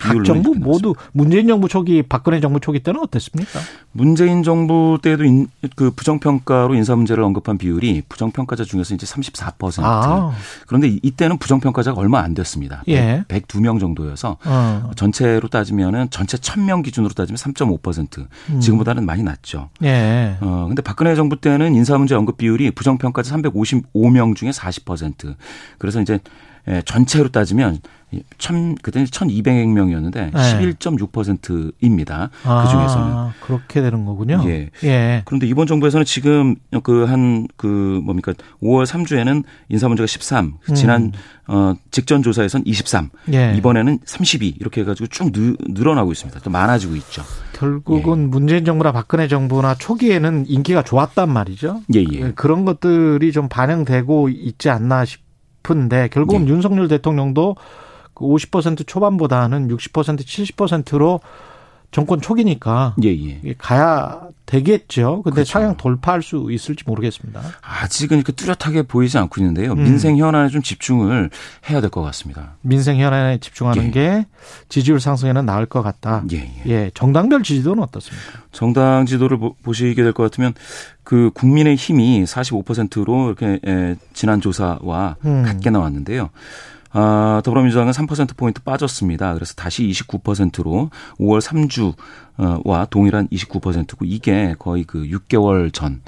각 정부 모두 문재인 정부 초기 박근혜 정부 초기 때는 어땠습니까? 문재인 정부 때도 인, 그 부정평가로 인사 문제를 언급한 비율이 부정평가자 중에서 이제 34%. 아. 그런데 이때는 부정평가자가 얼마 안 됐습니다. 예. 100, 102명 정도여서 어. 전체로 따지면은 전체 1000명 기준으로 따지면 3.5%. 음. 지금보다는 많이 낮죠. 예. 어 근데 박근혜 정부 때는 인사 문제 언급 비율이 부정평가자 355명 중에 40%. 그래서 이제 예, 전체로 따지면 천 그때 1,200명이었는데 네. 11.6%입니다. 아, 그 중에서는 그렇게 되는 거군요. 예. 예. 그런데 이번 정부에서는 지금 그 한그 그 뭡니까 5월 3주에는 인사 문제가 13, 음. 지난 어 직전 조사에선 23, 예. 이번에는 32 이렇게 해가지고 쭉 늘, 늘어나고 있습니다. 또 많아지고 있죠. 결국은 예. 문재인 정부나 박근혜 정부나 초기에는 인기가 좋았단 말이죠. 예, 예. 그런 것들이 좀 반영되고 있지 않나 싶은데 결국은 예. 윤석열 대통령도 50% 초반보다는 60% 70%로 정권 초기니까 예, 예. 가야 되겠죠. 근데 그렇죠. 상향 돌파할 수 있을지 모르겠습니다. 아직은 이렇게 뚜렷하게 보이지 않고 있는데요. 음. 민생 현안에 좀 집중을 해야 될 것 같습니다. 민생 현안에 집중하는 예. 게 지지율 상승에는 나을 것 같다. 예, 예. 예. 정당별 지지도는 어떻습니까? 정당 지도를 보시게 될 것 같으면 그 국민의 힘이 45%로 이렇게 지난 조사와 음. 같게 나왔는데요. 아, 더불어민주당은 3%포인트 빠졌습니다. 그래서 다시 29%로 5월 3주와 동일한 29%고 이게 거의 그 6개월 전,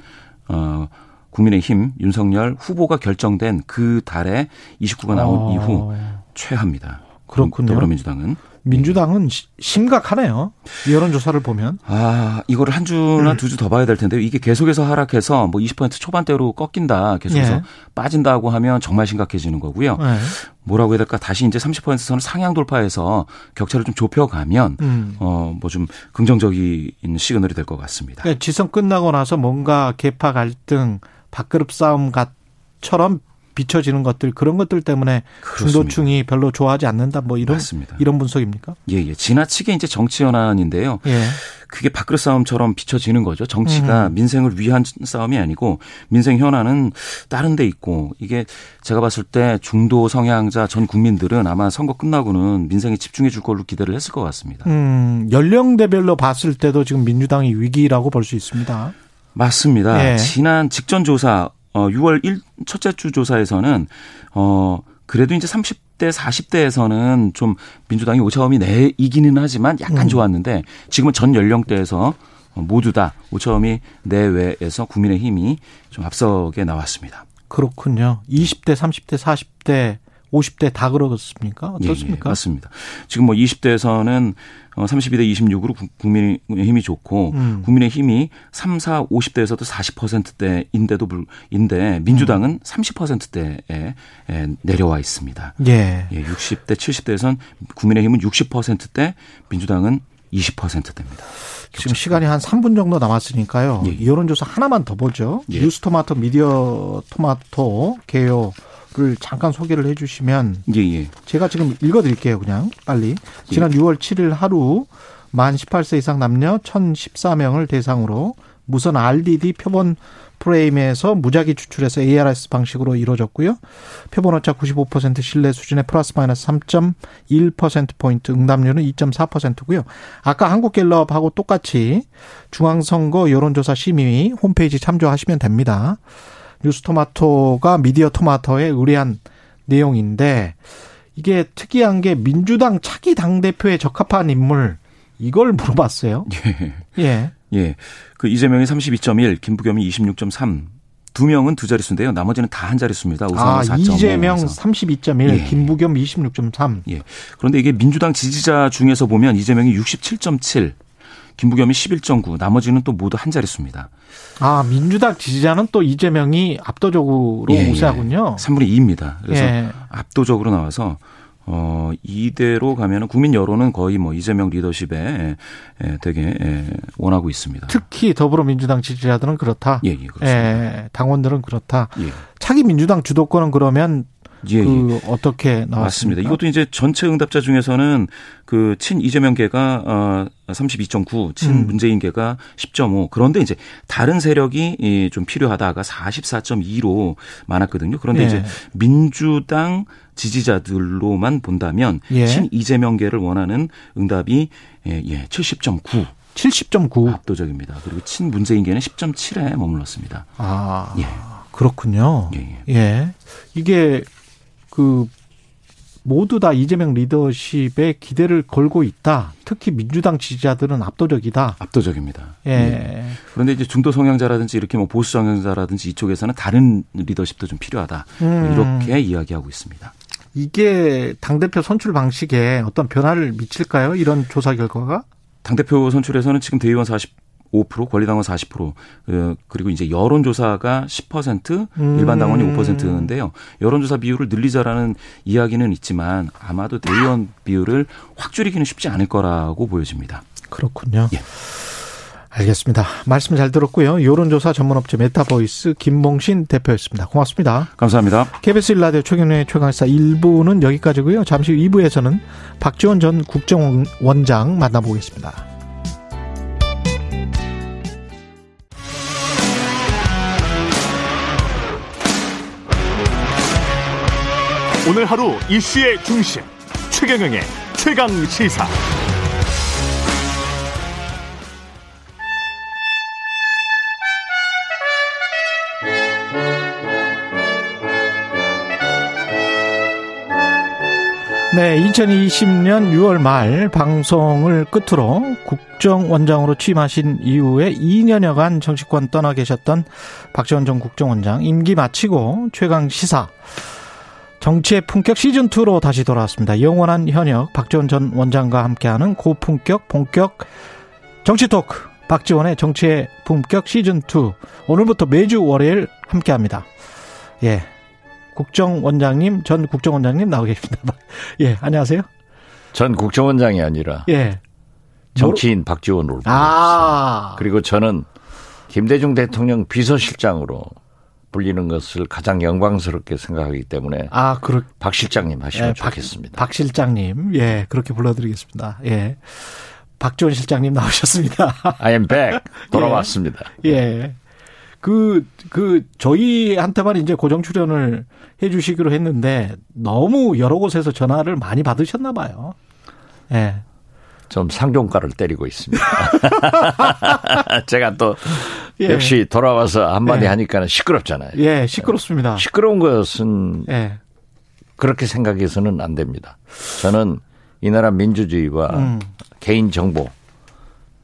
어, 국민의힘 윤석열 후보가 결정된 그 달에 29가 나온 아. 이후 최하입니다. 그렇군요. 더불어민주당은. 민주당은 심각하네요. 여론조사를 보면. 아, 이거를 한 주나 음. 두주 더 봐야 될 텐데요. 이게 계속해서 하락해서 뭐 20% 초반대로 꺾인다. 계속해서 예. 빠진다고 하면 정말 심각해지는 거고요. 예. 뭐라고 해야 될까? 다시 이제 30%선을 상향 돌파해서 격차를 좀 좁혀가면 음. 어뭐 좀 긍정적인 시그널이 될 것 같습니다. 그러니까 지선 끝나고 나서 뭔가 개파 갈등, 밥그릇 싸움처럼 비춰지는 것들 그런 것들 때문에 그렇습니다. 중도층이 별로 좋아하지 않는다 뭐 이런 맞습니다. 이런 분석입니까? 예, 예. 지나치게 이제 정치 현안인데요. 예. 그게 밥그릇 싸움처럼 비춰지는 거죠. 정치가 음. 민생을 위한 싸움이 아니고 민생 현안은 다른 데 있고 이게 제가 봤을 때 중도 성향자 전 국민들은 아마 선거 끝나고는 민생에 집중해 줄 걸로 기대를 했을 것 같습니다. 음, 연령대별로 봤을 때도 지금 민주당이 위기라고 볼 수 있습니다. 맞습니다. 예. 지난 직전 조사 어 6월 1 첫째 주 조사에서는 어 그래도 이제 30대 40대에서는 좀 민주당이 오차범위 내 이기는 하지만 약간 음. 좋았는데 지금은 전 연령대에서 모두 다 오차범위 내외에서 국민의힘이 좀 앞서게 나왔습니다. 그렇군요. 20대, 30대, 40대 50대 다 그렇습니까? 어떻습니까? 예, 예, 맞습니다. 지금 뭐 20대에서는 32대 26으로 국민의 힘이 좋고 음. 국민의 힘이 3, 4, 50대에서도 40%대인데도 불 인데 민주당은 음. 30%대에 내려와 있습니다. 예. 예 60대 70대에선 국민의 힘은 60%대, 민주당은 20%대입니다. 지금 시간이 한 3분 정도 남았으니까요. 예. 여론조사 하나만 더 보죠. 예. 뉴스토마토 미디어 토마토 개요 를 잠깐 소개를 해주시면 예, 예. 제가 지금 읽어드릴게요 그냥 빨리 지난 예. 6월 7일 하루 만 18세 이상 남녀 1,014명을 대상으로 무선 RDD 표본 프레임에서 무작위 추출해서 ARS 방식으로 이루어졌고요. 표본 오차 95% 신뢰 수준의 플러스 마이너스 3.1%포인트 응답률은 2.4%고요. 아까 한국갤럽하고 똑같이 중앙선거 여론조사 심의 홈페이지 참조하시면 됩니다. 뉴스토마토가 미디어 토마토에 의뢰한 내용인데 이게 특이한 게 민주당 차기 당 대표에 적합한 인물 이걸 물어봤어요. <laughs> 예. 예. 예. 그 이재명이 32.1, 김부겸이 26.3. 두 명은 두 자릿수인데요. 나머지는 다 한 자릿수입니다. 우선 아, 4.5에서. 이재명 32.1, 예. 김부겸 26.3. 예. 그런데 이게 민주당 지지자 중에서 보면 이재명이 67.7, 김부겸이 11.9, 나머지는 또 모두 한 자릿수입니다. 아, 민주당 지지자는 또 이재명이 압도적으로 예, 예. 우세하군요. 예. 3분의 2입니다. 그래서 예. 압도적으로 나와서 어, 이대로 가면은 국민 여론은 거의 뭐 이재명 리더십에 예, 되게 예, 원하고 있습니다. 특히 더불어민주당 지지자들은 그렇다. 예, 예 그렇습니다. 예, 당원들은 그렇다. 예. 차기 민주당 주도권은 그러면 예, 그 예. 어떻게 나왔습니까? 맞습니다. 이것도 이제 전체 응답자 중에서는 그 친 이재명계가 어 32.9, 친 음. 문재인계가 10.5. 그런데 이제 다른 세력이 좀 필요하다가 44.2로 많았거든요. 그런데 예. 이제 민주당 지지자들로만 본다면 예. 친 이재명계를 원하는 응답이 예, 예 70.9. 70.9 압도적입니다. 그리고 친 문재인계는 10.7에 머물렀습니다. 아, 예. 그렇군요. 예, 예. 예. 이게 그 모두 다 이재명 리더십에 기대를 걸고 있다. 특히 민주당 지지자들은 압도적이다. 압도적입니다. 예. 예. 그런데 이제 중도 성향자라든지 이렇게 뭐 보수 성향자라든지 이쪽에서는 다른 리더십도 좀 필요하다. 음. 이렇게 이야기하고 있습니다. 이게 당대표 선출 방식에 어떤 변화를 미칠까요? 이런 조사 결과가? 당대표 선출에서는 지금 대의원 45% 권리당원 40% 어, 그리고 이제 여론조사가 10% 음. 일반 당원이 5%인데요. 여론조사 비율을 늘리자라는 이야기는 있지만 아마도 대의원 비율을 확 줄이기는 쉽지 않을 거라고 보여집니다. 그렇군요. 예. 알겠습니다. 말씀 잘 들었고요. 여론조사 전문업체 메타보이스 김봉신 대표였습니다. 고맙습니다. 감사합니다. KBS 일라디오 최경영의 최강시사 1부는 여기까지고요. 잠시 후 2부에서는 박지원 전 국정원장 만나보겠습니다. 오늘 하루 이슈의 중심 최경영의 최강 시사. 네, 2020년 6월 말 방송을 끝으로 국정원장으로 취임하신 이후에 2년여간 정치권 떠나 계셨던 박지원 전 국정원장 임기 마치고 최강 시사 정치의 품격 시즌2로 다시 돌아왔습니다. 영원한 현역 박지원 전 원장과 함께하는 고품격 본격 정치 토크 박지원의 정치의 품격 시즌2 오늘부터 매주 월요일 함께합니다. 예. 국정원장님, 전 국정원장님 나오 계십니다. <laughs> 예, 안녕하세요. 전 국정원장이 아니라 예. 정치인 뭐... 박지원으로 아. 그리고 저는 김대중 대통령 비서실장으로 불리는 것을 가장 영광스럽게 생각하기 때문에 아, 그렇 박 실장님 하시면 예, 좋겠습니다. 박, 박 실장님, 예, 그렇게 불러 드리겠습니다. 예, 박지원 실장님 나오셨습니다. I am back <laughs> 돌아왔습니다. 예, 예. 그, 그, 저희한테만 이제 고정 출연을 해 주시기로 했는데 너무 여러 곳에서 전화를 많이 받으셨나 봐요. 예. 좀 상종가를 때리고 있습니다. <laughs> 제가 또 예. 역시 돌아와서 한마디 예. 하니까는 시끄럽잖아요. 예, 시끄럽습니다. 시끄러운 것은 예. 그렇게 생각해서는 안 됩니다. 저는 이 나라 민주주의와 음. 개인 정보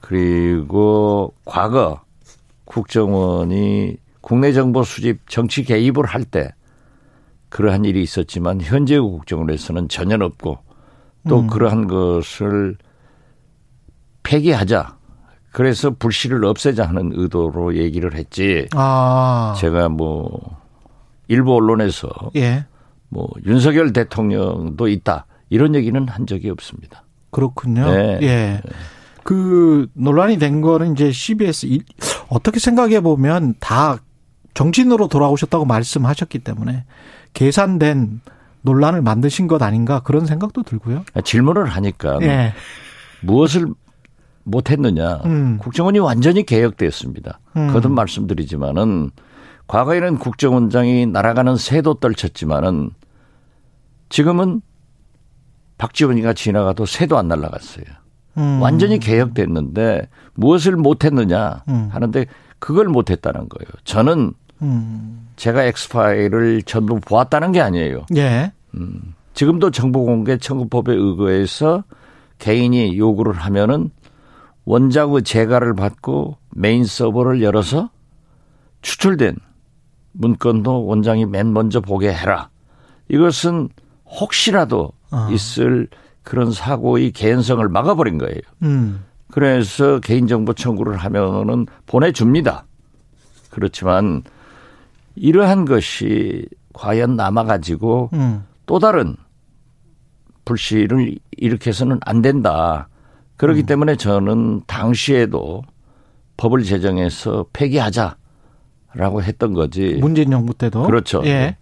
그리고 과거 국정원이 국내 정보 수집 정치 개입을 할 때 그러한 일이 있었지만 현재 국정원에서는 전혀 없고 또 음. 그러한 것을 폐기하자. 그래서 불씨를 없애자 하는 의도로 얘기를 했지. 아. 제가 뭐 일부 언론에서 예. 뭐 윤석열 대통령도 있다 이런 얘기는 한 적이 없습니다. 그렇군요. 네. 예. 그 논란이 된 거는 이제 CBS 어떻게 생각해 보면 다 정치인으로 돌아오셨다고 말씀하셨기 때문에 계산된 논란을 만드신 것 아닌가 그런 생각도 들고요. 질문을 하니까 예. 무엇을 못했느냐. 음. 국정원이 완전히 개혁되었습니다. 음. 거듭 말씀드리지만은 과거에는 국정원장이 날아가는 새도 떨쳤지만은 지금은 박지원이가 지나가도 새도 안 날아갔어요. 음. 완전히 개혁됐는데 무엇을 못했느냐 음. 하는데 그걸 못했다는 거예요. 저는 음. 제가 엑스파일을 전부 보았다는 게 아니에요. 예. 음. 지금도 정보공개 청구법에 의거해서 개인이 요구를 하면은 원작의 재가를 받고 메인 서버를 열어서 추출된 문건도 원장이 맨 먼저 보게 해라. 이것은 혹시라도 어. 있을 그런 사고의 개연성을 막아버린 거예요. 음. 그래서 개인정보 청구를 하면은 보내줍니다. 그렇지만 이러한 것이 과연 남아가지고 음. 또 다른 불씨를 일으켜서는 안 된다. 그렇기 음. 때문에 저는 당시에도 법을 제정해서 폐기하자라고 했던 거지. 문재인 정부 때도. 그렇죠. 예. 네.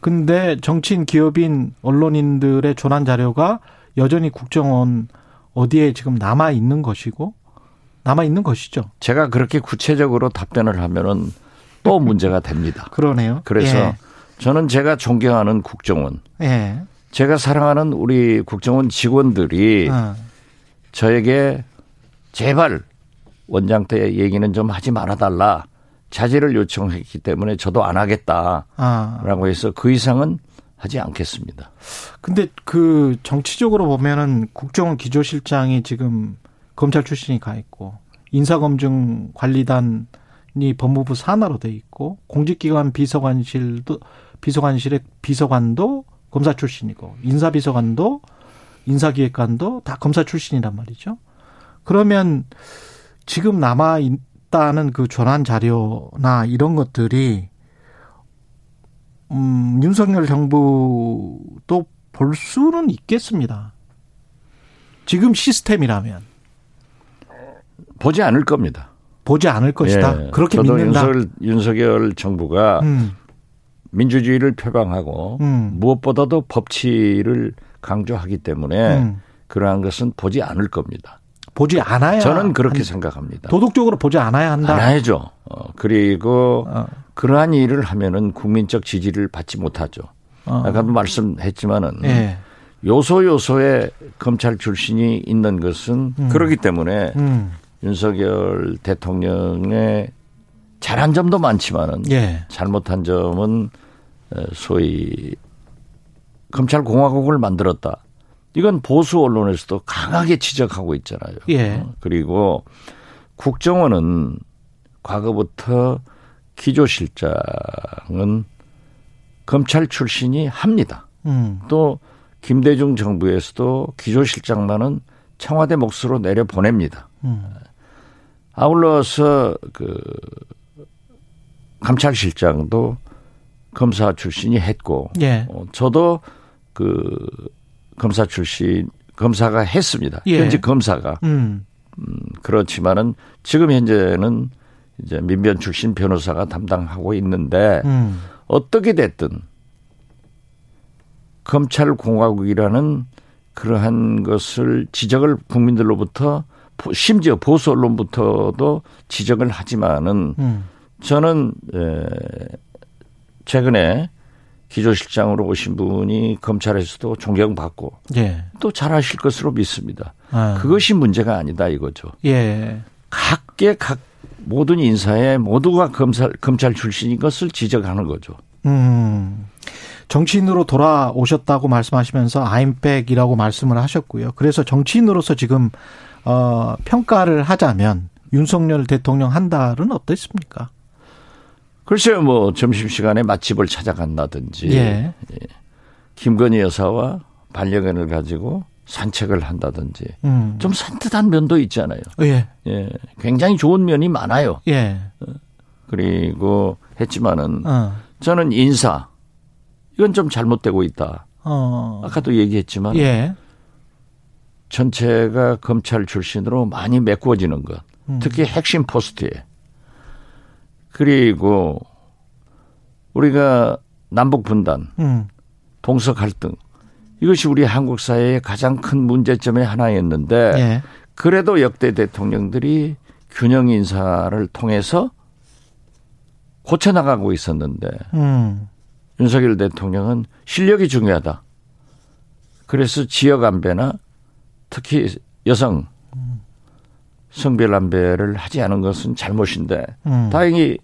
근데 정치인, 기업인, 언론인들의 조난 자료가 여전히 국정원 어디에 지금 남아 있는 것이고 남아 있는 것이죠. 제가 그렇게 구체적으로 답변을 하면은 또 문제가 됩니다. <laughs> 그러네요. 그래서 예. 저는 제가 존경하는 국정원, 예. 제가 사랑하는 우리 국정원 직원들이 어. 저에게 제발 원장 때 얘기는 좀 하지 말아달라. 자제를 요청했기 때문에 저도 안 하겠다라고 아. 해서 그 이상은 하지 않겠습니다. 근데 그 정치적으로 보면은 국정원 기조실장이 지금 검찰 출신이 가 있고 인사검증 관리단이 법무부 산하로 돼 있고 공직기관 비서관실도 비서관실의 비서관도 검사 출신이고 인사비서관도 인사기획관도 다 검사 출신이란 말이죠. 그러면 지금 남아 있다는 그 전환 자료나 이런 것들이 음, 윤석열 정부도 볼 수는 있겠습니다. 지금 시스템이라면 보지 않을 겁니다. 보지 않을 것이다. 예, 그렇게 믿는다. 윤석열, 윤석열 정부가 음. 민주주의를 표방하고 음. 무엇보다도 법치를 강조하기 때문에 음. 그러한 것은 보지 않을 겁니다. 보지 않아야 저는 그렇게 한, 생각합니다. 도덕적으로 보지 않아야 한다. 안아야죠. 어, 그리고 어. 그러한 일을 하면은 국민적 지지를 받지 못하죠. 어. 아까도 말씀했지만은 예. 요소 요소에 검찰 출신이 있는 것은 음. 그렇기 때문에 음. 윤석열 대통령의 잘한 점도 많지만은 예. 잘못한 점은 어, 소위 검찰 공화국을 만들었다. 이건 보수 언론에서도 강하게 지적하고 있잖아요. 예. 어, 그리고 국정원은 과거부터 기조실장은 검찰 출신이 합니다. 음. 또 김대중 정부에서도 기조실장만은 청와대 몫으로 내려 보냅니다. 음. 아울러서 그 감찰실장도 검사 출신이 했고, 예. 어, 저도 그 검사 출신 검사가 했습니다. 예. 현직 검사가. 음. 음, 그렇지만은 지금 현재는 이제 민변 출신 변호사가 담당하고 있는데 음. 어떻게 됐든 검찰 공화국이라는 그러한 것을 지적을 국민들로부터 심지어 보수 언론부터도 지적을 하지만은 음. 저는 에 최근에 기조실장으로 오신 분이 검찰에서도 존경받고 예. 또 잘하실 것으로 믿습니다. 아. 그것이 문제가 아니다 이거죠. 예. 각계 각 모든 인사에 모두가 검찰 검찰 출신인 것을 지적하는 거죠. 음. 정치인으로 돌아오셨다고 말씀하시면서 아임백이라고 말씀을 하셨고요. 그래서 정치인으로서 지금 어 평가를 하자면 윤석열 대통령 한 달은 어땠습니까? 글쎄요, 뭐 점심시간에 맛집을 찾아간다든지, 예. 예. 김건희 여사와 반려견을 가지고 산책을 한다든지, 음. 좀 산뜻한 면도 있잖아요. 예. 예. 굉장히 좋은 면이 많아요. 예. 어. 그리고 했지만은 어. 저는 인사 이건 좀 잘못되고 있다. 어. 아까도 얘기했지만 예. 전체가 검찰 출신으로 많이 메꿔지는 것. 음. 특히 핵심 포스트에. 그리고 우리가 남북 분단, 음. 동서 갈등 이것이 우리 한국 사회의 가장 큰 문제점의 하나였는데 예. 그래도 역대 대통령들이 균형 인사를 통해서 고쳐 나가고 있었는데 음. 윤석열 대통령은 실력이 중요하다. 그래서 지역 안배나 특히 여성 성별 안배를 하지 않은 것은 잘못인데 음. 다행히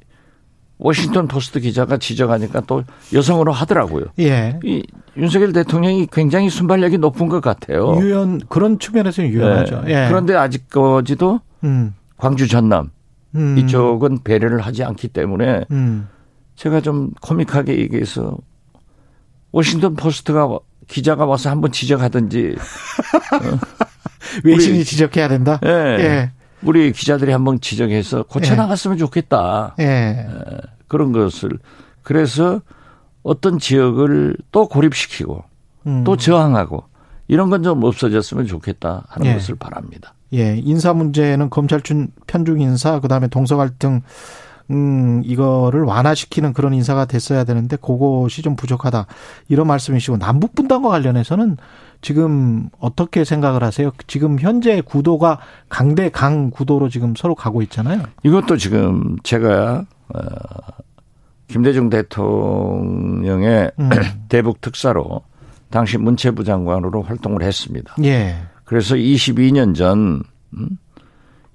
워싱턴 포스트 기자가 지적하니까 또 여성으로 하더라고요. 예. 이 윤석열 대통령이 굉장히 순발력이 높은 것 같아요. 유연 그런 측면에서는 유연하죠. 예. 예. 그런데 아직까지도 음. 광주 전남 음. 이쪽은 배려를 하지 않기 때문에 음. 제가 좀 코믹하게 얘기해서 워싱턴 포스트가 기자가 와서 한번 지적하든지 <laughs> 어. 외신이 지적해야 된다. 예. 예. 우리 기자들이 한번 지적해서 고쳐 나갔으면 예. 좋겠다. 예. 예. 그런 것을 그래서 어떤 지역을 또 고립시키고 음. 또 저항하고 이런 건 좀 없어졌으면 좋겠다 하는 예. 것을 바랍니다. 예, 인사 문제는 검찰 편중 인사 그다음에 동서 갈등 음, 이거를 완화시키는 그런 인사가 됐어야 되는데 그것이 좀 부족하다. 이런 말씀이시고 남북 분단과 관련해서는 지금 어떻게 생각을 하세요? 지금 현재 구도가 강대 강 구도로 지금 서로 가고 있잖아요. 이것도 지금 제가 어 김대중 대통령의 음. <clears throat> 대북 특사로 당시 문체부 장관으로 활동을 했습니다. 예. 그래서 22년 전 음,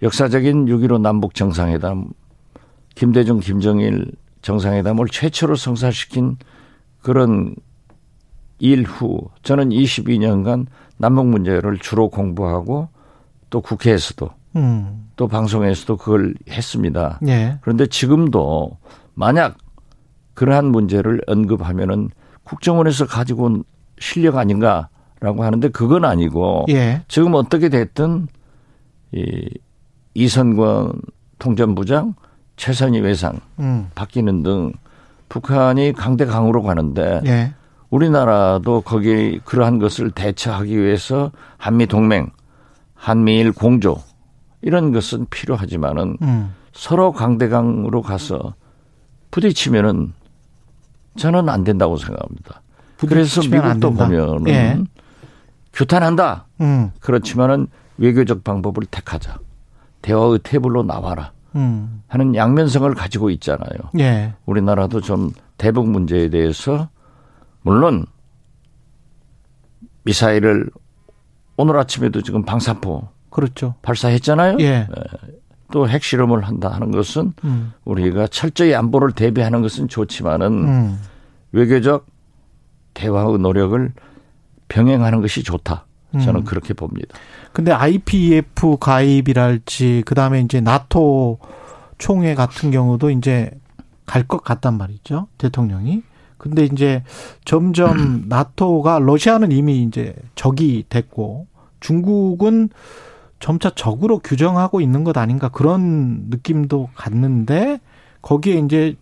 역사적인 6.15 남북 정상회담 김대중 김정일 정상회담을 최초로 성사시킨 그런 일후 저는 22년간 남북 문제를 주로 공부하고 또 국회에서도 음. 또 방송에서도 그걸 했습니다. 예. 그런데 지금도 만약 그러한 문제를 언급하면은 국정원에서 가지고 온 실력 아닌가라고 하는데 그건 아니고 예. 지금 어떻게 됐든 이 이선권 통전부장 최선희 외상 음. 바뀌는 등 북한이 강대 강으로 가는데 예. 우리나라도 거기 그러한 것을 대처하기 위해서 한미 동맹, 한미일 공조 이런 것은 필요하지만은 음. 서로 강대강으로 가서 부딪히면은 저는 안 된다고 생각합니다. 그래서 미국도 보면은 예. 규탄한다. 음. 그렇지만은 외교적 방법을 택하자. 대화의 테이블로 나와라. 음. 하는 양면성을 가지고 있잖아요. 예. 우리나라도 좀 대북 문제에 대해서 물론 미사일을 오늘 아침에도 지금 방사포 그렇죠. 발사했잖아요. 예. 또 핵실험을 한다 하는 것은 음. 우리가 철저히 안보를 대비하는 것은 좋지만은 음. 외교적 대화의 노력을 병행하는 것이 좋다. 저는 음. 그렇게 봅니다. 근데 IPEF 가입이랄지 그다음에 이제 나토 총회 같은 경우도 이제 갈 것 같단 말이죠. 대통령이. 근데 이제 점점 <clears throat> 나토가 러시아는 이미 이제 적이 됐고 중국은 점차 적으로 규정하고 있는 것 아닌가 그런 느낌도 갔는데 거기에 이제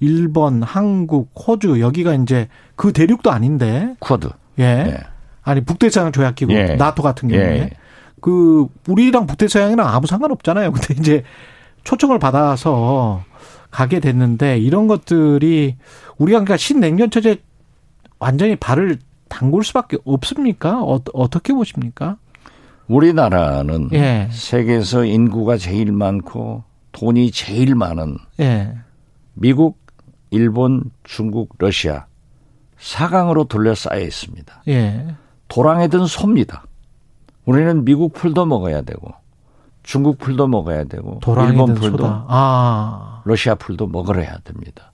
일본, 한국, 호주 여기가 이제 그 대륙도 아닌데 쿼드. 예. 예. 아니 북대서양 조약기구 예. 나토 같은 경우에 예. 그 우리랑 북대서양이랑 아무 상관없잖아요. 근데 이제 초청을 받아서 가게 됐는데 이런 것들이 우리가 그러니까 신냉전 체제 완전히 발을 담글 수밖에 없습니까? 어, 떻게 보십니까? 우리나라는 예. 세계에서 인구가 제일 많고 돈이 제일 많은 예. 미국, 일본, 중국, 러시아 4강으로 둘러싸여 있습니다. 예. 도랑에 든 소입니다. 우리는 미국 풀도 먹어야 되고 중국 풀도 먹어야 되고 일본 풀도 아. 러시아 풀도 먹어야 됩니다.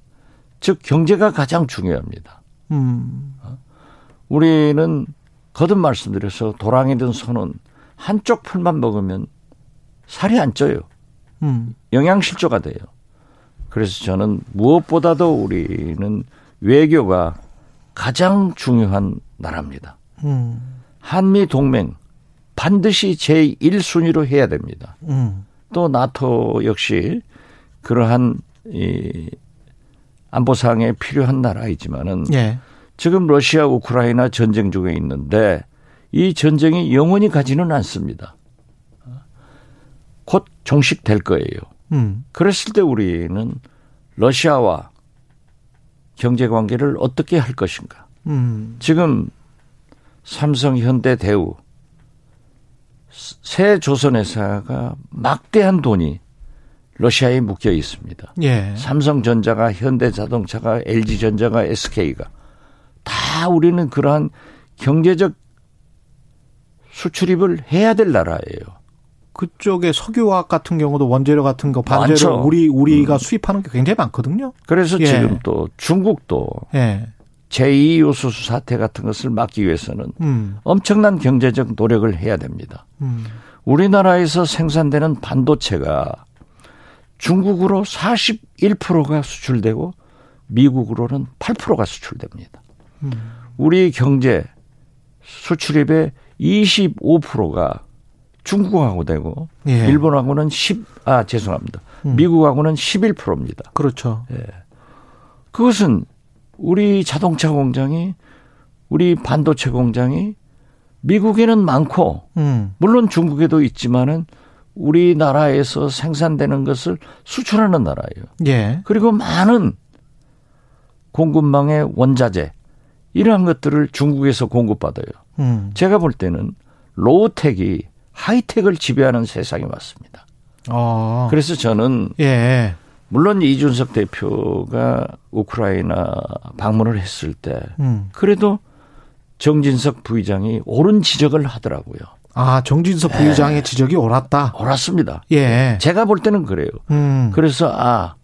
즉 경제가 가장 중요합니다. 음. 우리는 거듭 말씀드려서 도랑이든 소는 한쪽 풀만 먹으면 살이 안 쪄요. 음. 영양실조가 돼요. 그래서 저는 무엇보다도 우리는 외교가 가장 중요한 나라입니다. 음. 한미 동맹 반드시 제1순위로 해야 됩니다. 음. 또 나토 역시 그러한 이 안보 상에 필요한 나라이지만은 예. 지금 러시아 우크라이나 전쟁 중에 있는데 이 전쟁이 영원히 가지는 않습니다. 곧 종식될 거예요. 음. 그랬을 때 우리는 러시아와 경제 관계를 어떻게 할 것인가. 음. 지금 삼성, 현대, 대우 새 조선회사가 막대한 돈이 러시아에 묶여 있습니다. 예. 삼성전자가 현대자동차가 LG전자가 SK가 다 우리는 그러한 경제적 수출입을 해야 될 나라예요. 그쪽에 석유화학 같은 경우도 원재료 같은 거 반재료 많죠. 우리 우리가 음. 수입하는 게 굉장히 많거든요. 그래서 예. 지금 또 중국도 예. 제2 요소수 사태 같은 것을 막기 위해서는 음. 엄청난 경제적 노력을 해야 됩니다. 음. 우리나라에서 생산되는 반도체가 중국으로 41%가 수출되고 미국으로는 8%가 수출됩니다. 음. 우리 경제 수출입의 25%가 중국하고 되고 예. 일본하고는 10, 아, 죄송합니다. 음. 미국하고는 11%입니다. 그렇죠. 예. 그것은 우리 자동차 공장이 우리 반도체 공장이 미국에는 많고 음. 물론 중국에도 있지만은 우리나라에서 생산되는 것을 수출하는 나라예요. 예. 그리고 많은 공급망의 원자재 이러한 것들을 중국에서 공급받아요. 음. 제가 볼 때는 로우텍이 하이텍을 지배하는 세상이 왔습니다. 어. 그래서 저는 예. 물론 이준석 대표가 우크라이나 방문을 했을 때 음. 그래도 정진석 부의장이 옳은 지적을 하더라고요. 아, 정진석 부의장의 예. 지적이 옳았다. 옳았습니다. 예. 제가 볼 때는 그래요. 음. 그래서 아,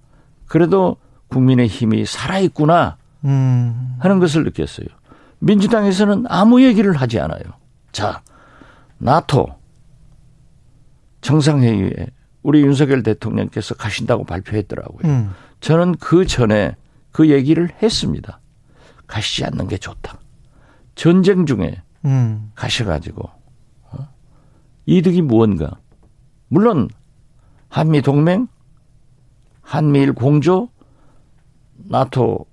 그래도 국민의 힘이 살아있구나 음. 하는 것을 느꼈어요. 민주당에서는 아무 얘기를 하지 않아요. 자, 나토 정상회의에 우리 윤석열 대통령께서 가신다고 발표했더라고요. 음. 저는 그 전에 그 얘기를 했습니다. 가시지 않는 게 좋다. 전쟁 중에 음. 가셔가지고 어? 이득이 무언가. 물론 한미 동맹, 한미일 공조, 나토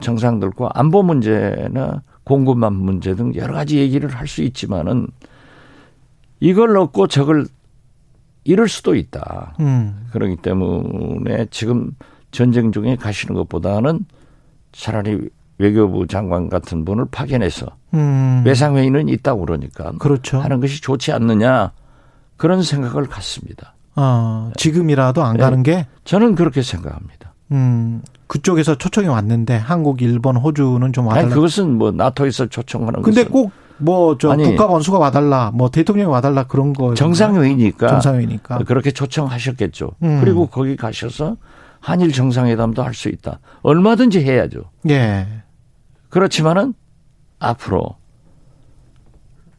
정상들과 안보 문제나 공급망 문제 등 여러 가지 얘기를 할 수 있지만은 이걸 넣고 저걸 이럴 수도 있다. 음. 그렇기 때문에 지금 전쟁 중에 가시는 것보다는 차라리 외교부 장관 같은 분을 파견해서 음. 외상회의는 있다고 그러니까 그렇죠. 하는 것이 좋지 않느냐 그런 생각을 갖습니다. 어, 지금이라도 안 네. 가는 게 저는 그렇게 생각합니다. 음, 그쪽에서 초청이 왔는데 한국, 일본, 호주는 좀 와달라. 아니 그것은 뭐 나토에서 초청하는 근데 꼭 뭐 저 국가 원수가 와달라, 뭐 대통령이 와달라 그런 거 정상회의니까 정상회의니까 그렇게 초청하셨겠죠. 음. 그리고 거기 가셔서 한일 정상회담도 할 수 있다. 얼마든지 해야죠. 예. 그렇지만은 앞으로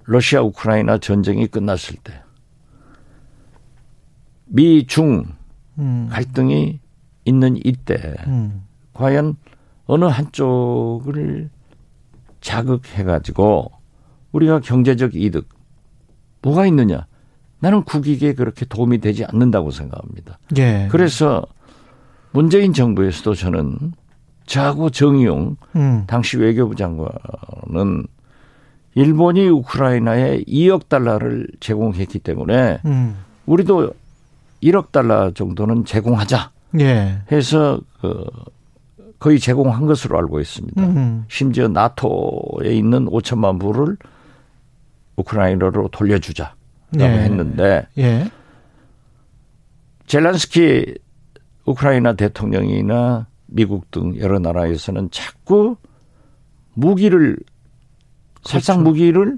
러시아 우크라이나 전쟁이 끝났을 때 미중 음. 갈등이 있는 이때 음. 과연 어느 한쪽을 자극해 가지고 우리가 경제적 이득 뭐가 있느냐? 나는 국익에 그렇게 도움이 되지 않는다고 생각합니다. 예. 그래서 문재인 정부에서도 저는 저하고 정의용 음. 당시 외교부 장관은 일본이 우크라이나에 2억 달러를 제공했기 때문에 음. 우리도 1억 달러 정도는 제공하자 예. 해서 그 거의 제공한 것으로 알고 있습니다. 음. 심지어 나토에 있는 5천만 불을 우크라이나로 돌려주자라고 예. 했는데 예. 젤란스키 우크라이나 대통령이나 미국 등 여러 나라에서는 자꾸 무기를 그렇죠. 살상 무기를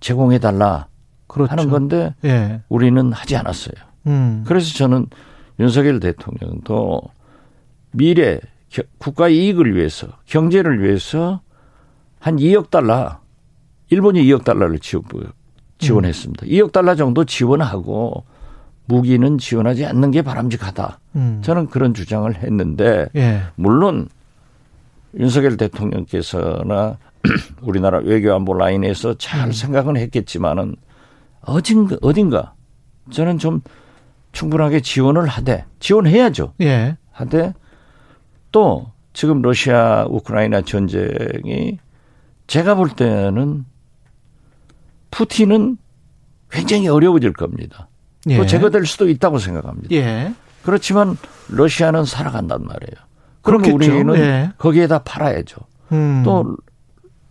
제공해 달라 그렇죠. 하는 건데 예. 우리는 하지 않았어요. 음. 그래서 저는 윤석열 대통령도 미래 국가 이익을 위해서 경제를 위해서 한 2억 달러 일본이 2억 달러를 지원했습니다. 음. 2억 달러 정도 지원하고 무기는 지원하지 않는 게 바람직하다. 음. 저는 그런 주장을 했는데 예. 물론 윤석열 대통령께서나 <clears throat> 우리나라 외교안보 라인에서 잘 음. 생각은 했겠지만은 어딘가 어딘가 저는 좀 충분하게 지원을 하되 지원해야죠. 예. 하되 또 지금 러시아 우크라이나 전쟁이 제가 볼 때는 푸틴은 굉장히 어려워질 겁니다. 예. 또 제거될 수도 있다고 생각합니다. 예. 그렇지만 러시아는 살아간단 말이에요. 그러면 우리는 예. 거기에다 팔아야죠. 음. 또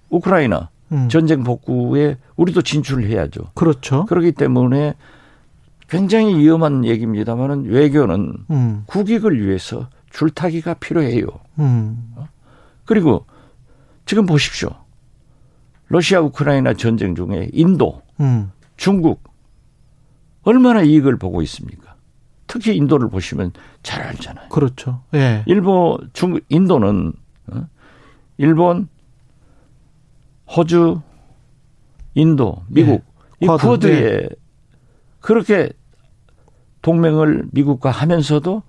우크라이나 음. 전쟁 복구에 우리도 진출을 해야죠. 그렇죠. 그렇기 때문에 굉장히 위험한 얘기입니다만은 외교는 음. 국익을 위해서 줄타기가 필요해요. 음. 그리고 지금 보십시오. 러시아 우크라이나 전쟁 중에 인도, 음. 중국 얼마나 이익을 보고 있습니까? 특히 인도를 보시면 잘 알잖아요. 그렇죠. 예. 일본, 중 인도는 어? 일본, 호주, 인도, 미국 예. 이 쿼드에 예. 그렇게 동맹을 미국과 하면서도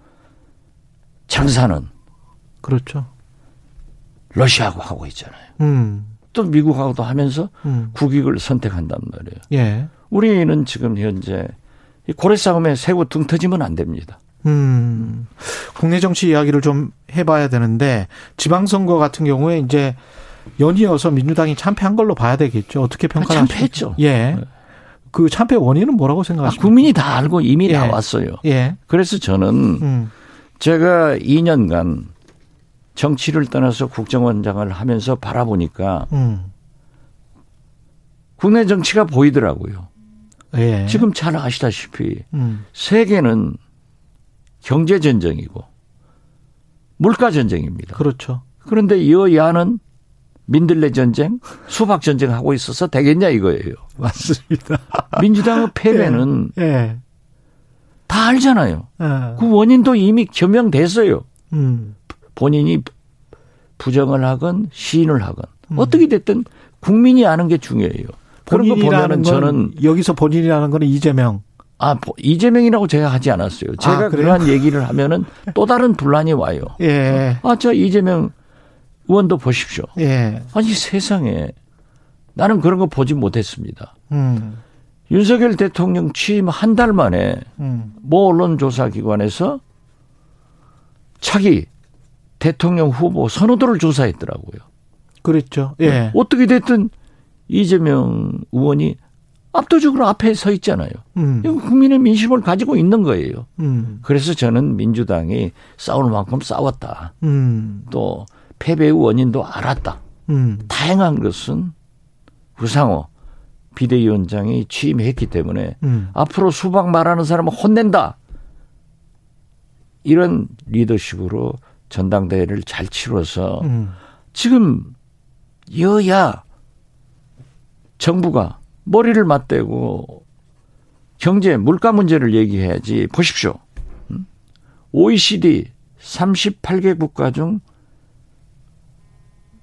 장사는 그렇죠. 러시아하고 하고 있잖아요. 음. 또 미국하고도 하면서 음. 국익을 선택한단 말이에요. 예. 우리는 지금 현재 고래 싸움에 새우 등 터지면 안 됩니다. 음. 국내 정치 이야기를 좀 해봐야 되는데 지방선거 같은 경우에 이제 연이어서 민주당이 참패한 걸로 봐야 되겠죠. 어떻게 평가하십니까? 참패했죠. 예. 그 참패 원인은 뭐라고 생각하십니까? 아, 국민이 다 알고 이미 예. 나왔어요. 예. 그래서 저는 음. 제가 2년간 정치를 떠나서 국정원장을 하면서 바라보니까 음. 국내 정치가 보이더라고요. 예. 지금 잘 아시다시피 음. 세계는 경제 전쟁이고 물가 전쟁입니다. 그렇죠. 그런데 여야는 민들레 전쟁, 수박 전쟁 하고 있어서 되겠냐 이거예요. <laughs> 맞습니다. 민주당의 패배는 예. 예. 다 알잖아요. 예. 그 원인도 이미究명됐어요. 음. 본인이 부정을 하건 시인을 하건 음. 어떻게 됐든 국민이 아는 게 중요해요. 그런 거 보면은 저는 여기서 본인이라는 거는 이재명. 아, 이재명이라고 제가 하지 않았어요. 제가 아, 그러한 얘기를 하면은 또 다른 분란이 와요. 예. 아, 저 이재명 의원도 보십시오. 예. 아니 세상에 나는 그런 거 보지 못했습니다. 음. 윤석열 대통령 취임 한 달 만에 음. 모 언론조사기관에서 차기 대통령 후보 선호도를 조사했더라고요. 그랬죠. 예. 어떻게 됐든 이재명 의원이 압도적으로 앞에 서 있잖아요. 음. 국민의 민심을 가지고 있는 거예요. 음. 그래서 저는 민주당이 싸울 만큼 싸웠다. 음. 또 패배의 원인도 알았다. 음. 다행한 것은 우상호 비대위원장이 취임했기 때문에 음. 앞으로 수박 말하는 사람은 혼낸다. 이런 리더십으로 전당대회를 잘 치러서 음. 지금 여야 정부가 머리를 맞대고 경제 물가 문제를 얘기해야지 보십시오. OECD 38개 국가 중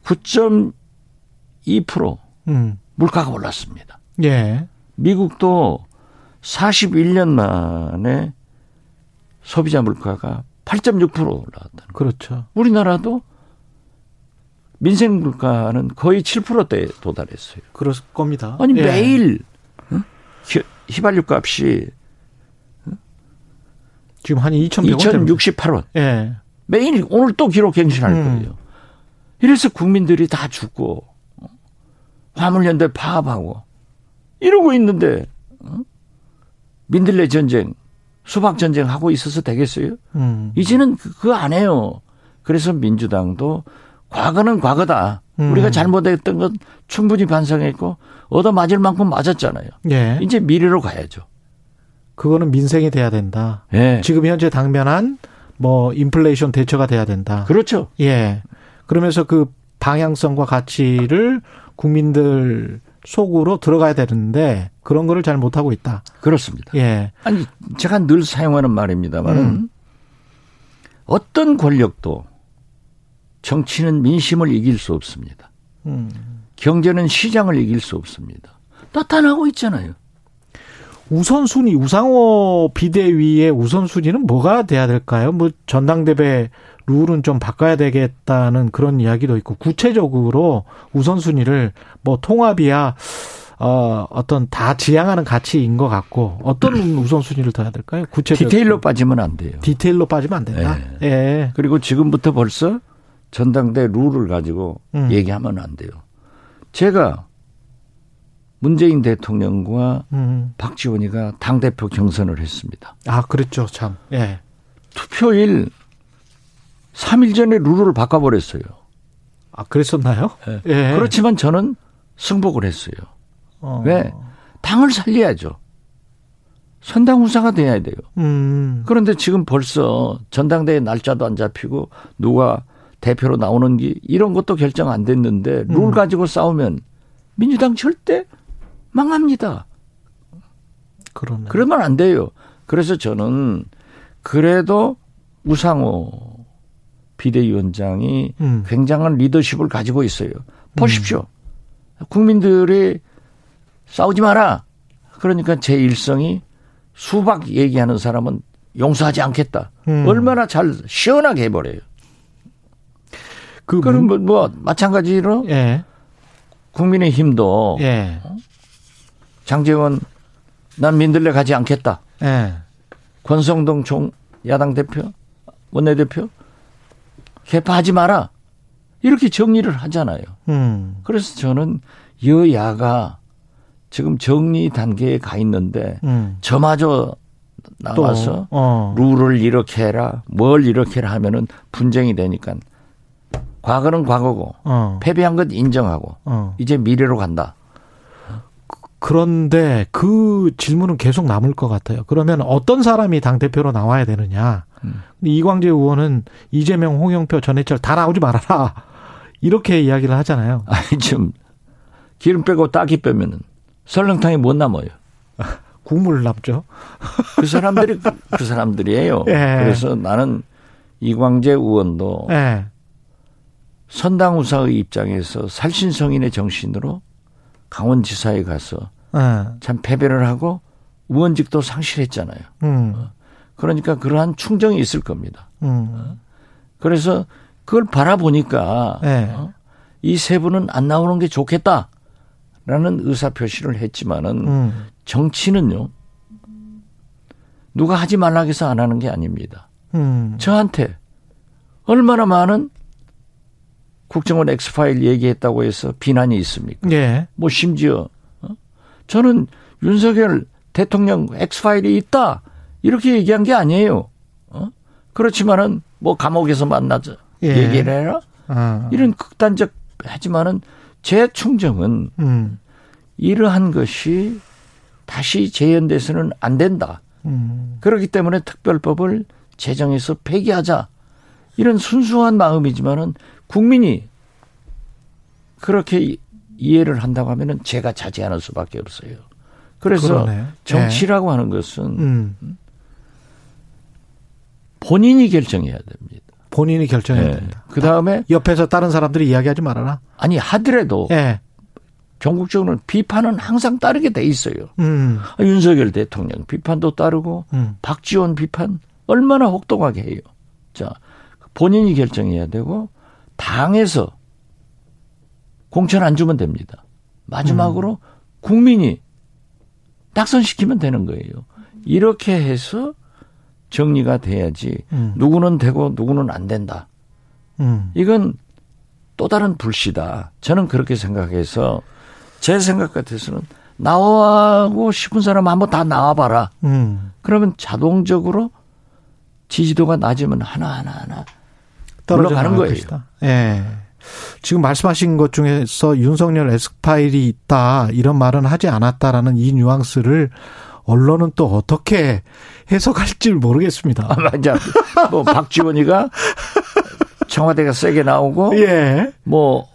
9.2% 음. 물가가 올랐습니다. 예. 미국도 41년 만에 소비자 물가가 8.6% 올라왔다는 그렇죠. 우리나라도 민생 물가는 거의 7%대에 도달했어요. 그럴 겁니다. 아니 예. 매일 어? 휘발유 값이 어? 지금 한 2,168원. 예. 매일 오늘 또 기록 갱신할 음. 거예요. 이래서 국민들이 다 죽고 어? 화물연대 파업하고 이러고 있는데 어? 민들레 전쟁, 수박 전쟁 하고 있어서 되겠어요? 음. 이제는 그거 안 해요. 그래서 민주당도 과거는 과거다. 음. 우리가 잘못했던 건 충분히 반성했고 얻어 맞을 만큼 맞았잖아요. 예. 이제 미래로 가야죠. 그거는 민생이 돼야 된다. 예. 지금 현재 당면한 뭐 인플레이션 대처가 돼야 된다. 그렇죠. 예. 그러면서 그 방향성과 가치를 국민들 속으로 들어가야 되는데 그런 거를 잘 못하고 있다. 그렇습니다. 예. 아니 제가 늘 사용하는 말입니다만은 음. 어떤 권력도 정치는 민심을 이길 수 없습니다. 음. 경제는 시장을 이길 수 없습니다. 나타나고 있잖아요. 우선순위, 우상호 비대위의 우선순위는 뭐가 돼야 될까요? 뭐 전당대회 룰은 좀 바꿔야 되겠다는 그런 이야기도 있고 구체적으로 우선순위를 뭐 통합이야 어, 어떤 다 지향하는 가치인 것 같고 어떤 <clears throat> 우선순위를 둬야 될까요? 구체적 디테일로 빠지면 안 돼요. 디테일로 빠지면 안 된다. 예. 예. 그리고 지금부터 벌써 전당대 룰을 가지고 음. 얘기하면 안 돼요. 제가 문재인 대통령과 음. 박지원이가 당 대표 경선을 했습니다. 아, 그랬죠, 참. 예. 투표일 3일 전에 룰을 바꿔버렸어요. 아, 그랬었나요? 예. 예. 그렇지만 저는 승복을 했어요. 어. 왜? 당을 살려야죠. 선당 후사가 돼야 돼요. 음. 그런데 지금 벌써 전당대회 날짜도 안 잡히고 누가 대표로 나오는 게 이런 것도 결정 안 됐는데 룰 음. 가지고 싸우면 민주당 절대 망합니다. 그러네. 그러면 안 돼요. 그래서 저는 그래도 우상호 비대위원장이 음. 굉장한 리더십을 가지고 있어요. 보십시오. 음. 국민들이 싸우지 마라. 그러니까 제 일성이 수박 얘기하는 사람은 용서하지 않겠다. 음. 얼마나 잘 시원하게 해버려요. 그 그럼 뭐, 뭐 마찬가지로 예. 국민의 힘도 예. 장재원 난 민들레 가지 않겠다. 예. 권성동 총 야당 대표 원내대표 개파하지 마라. 이렇게 정리를 하잖아요. 음. 그래서 저는 여야가 지금 정리 단계에 가 있는데 음. 저마저 나와서 어. 룰을 이렇게 해라, 뭘 이렇게 해라 하면은 분쟁이 되니까 과거는 과거고 어. 패배한 것 인정하고 어. 이제 미래로 간다. 그런데 그 질문은 계속 남을 것 같아요. 그러면 어떤 사람이 당 대표로 나와야 되느냐? 음. 이광재 의원은 이재명, 홍영표, 전해철 다 나오지 말아라 이렇게 이야기를 하잖아요. <laughs> 아니 좀 기름 빼고 딱이 빼면은 설렁탕이 못 남아요. <laughs> 국물 남죠. <laughs> 그 사람들이 그 사람들이에요. 예. 그래서 나는 이광재 의원도 예. 선당우사의 입장에서 살신성인의 정신으로 강원지사에 가서 예. 참 패배를 하고 의원직도 상실했잖아요. 음. 어. 그러니까 그러한 충정이 있을 겁니다. 음. 어. 그래서 그걸 바라보니까 예. 어? 이세 분은 안 나오는 게 좋겠다. 라는 의사 표시를 했지만은 음. 정치는요. 누가 하지 말라 해서 안 하는 게 아닙니다. 음. 저한테 얼마나 많은 국정원 엑스파일 얘기했다고 해서 비난이 있습니까? 예. 뭐 심지어 어? 저는 윤석열 대통령 엑스파일이 있다 이렇게 얘기한 게 아니에요. 어? 그렇지만은 뭐 감옥에서 만나자 예. 얘기를 해라 아. 이런 극단적 하지만은 제 충정은 음. 이러한 것이 다시 재현돼서는 안 된다. 음. 그렇기 때문에 특별법을 제정해서 폐기하자. 이런 순수한 마음이지만은 국민이 그렇게 이해를 한다고 하면은 제가 자제하는 수밖에 없어요. 그래서 그러네. 정치라고 네. 하는 것은 음. 본인이 결정해야 됩니다. 본인이 결정해야 네. 됩니다. 그 다음에 옆에서 다른 사람들이 이야기하지 말아라. 아니 하더라도 네. 전국적으로 비판은 항상 따르게 돼 있어요. 음. 윤석열 대통령 비판도 따르고 음. 박지원 비판 얼마나 혹독하게 해요. 자 본인이 결정해야 되고 당에서 공천 안 주면 됩니다. 마지막으로 음. 국민이 낙선시키면 되는 거예요. 이렇게 해서 정리가 돼야지 음. 누구는 되고 누구는 안 된다. 음. 이건 또 다른 불씨다. 저는 그렇게 생각해서 제 생각 같아서는 나오고 싶은 사람 한번 다 나와봐라. 음. 그러면 자동적으로 지지도가 낮으면 하나하나 하나 올라가는 거예요. 예. 네. 지금 말씀하신 것 중에서 윤석열 에스파일이 있다 이런 말은 하지 않았다라는 이 뉘앙스를 언론은 또 어떻게 해석할지 모르겠습니다. 아, 맞아. 뭐 박지원이가 청와대가 세게 나오고 예. 뭐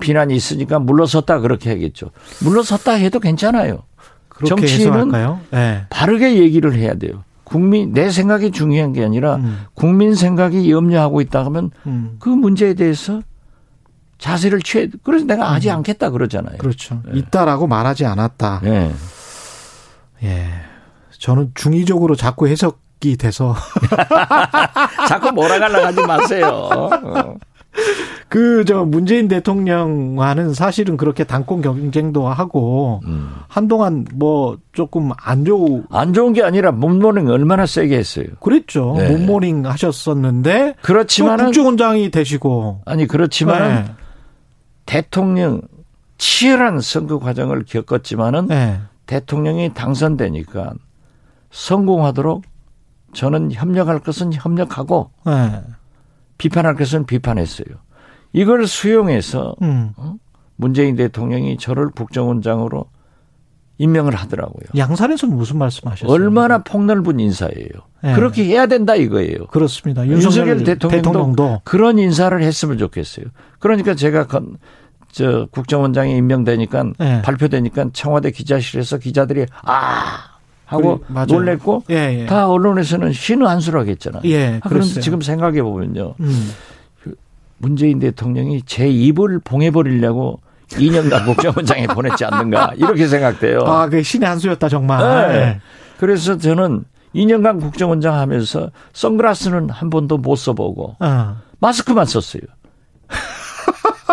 비난이 있으니까 물러섰다 그렇게 하겠죠. 물러섰다 해도 괜찮아요. 정치인은 네. 바르게 얘기를 해야 돼요. 국민 내 생각이 중요한 게 아니라 음. 국민 생각이 염려하고 있다 하면 음. 그 문제에 대해서 자세를 취해 그래서 내가 하지 음. 않겠다 그러잖아요. 그렇죠. 네. 있다라고 말하지 않았다. 네. 예. 저는 중의적으로 자꾸 해석이 돼서 <laughs> 자꾸 몰아가려 하지 마세요. <laughs> 그, 저, 문재인 대통령과는 사실은 그렇게 당권 경쟁도 하고, 음. 한동안 뭐, 조금 안 좋은. 안 좋은 게 아니라, 몸모닝 얼마나 세게 했어요. 그랬죠. 네. 몸모닝 하셨었는데. 그렇지만. 국정원장이 되시고. 아니, 그렇지만. 네. 대통령, 치열한 선거 과정을 겪었지만은. 네. 대통령이 당선되니까 성공하도록 저는 협력할 것은 협력하고. 네. 비판할 것은 비판했어요. 이걸 수용해서 음. 어? 문재인 대통령이 저를 국정원장으로 임명을 하더라고요. 양산에서는 무슨 말씀하셨어요? 얼마나 폭넓은 인사예요. 네. 그렇게 해야 된다 이거예요. 그렇습니다. 윤석열 대통령도, 대통령도, 그런 인사를 했으면 좋겠어요. 그러니까 제가 건, 저 국정원장이 임명되니까 네. 발표되니까 청와대 기자실에서 기자들이 아 하고 그래, 놀랬고 예, 예. 다 언론에서는 신의 한수라고 했잖아요. 예, 아, 그런데 지금 생각해 보면요. 음. 그 문재인 대통령이 제 입을 봉해버리려고 2년간 국정원장에 <laughs> 보냈지 않는가 이렇게 생각돼요. 아, 그 신의 한 수였다 정말. 네. 네. 그래서 저는 2년간 국정원장 하면서 선글라스는 한 번도 못 써보고 어. 마스크만 썼어요. <laughs>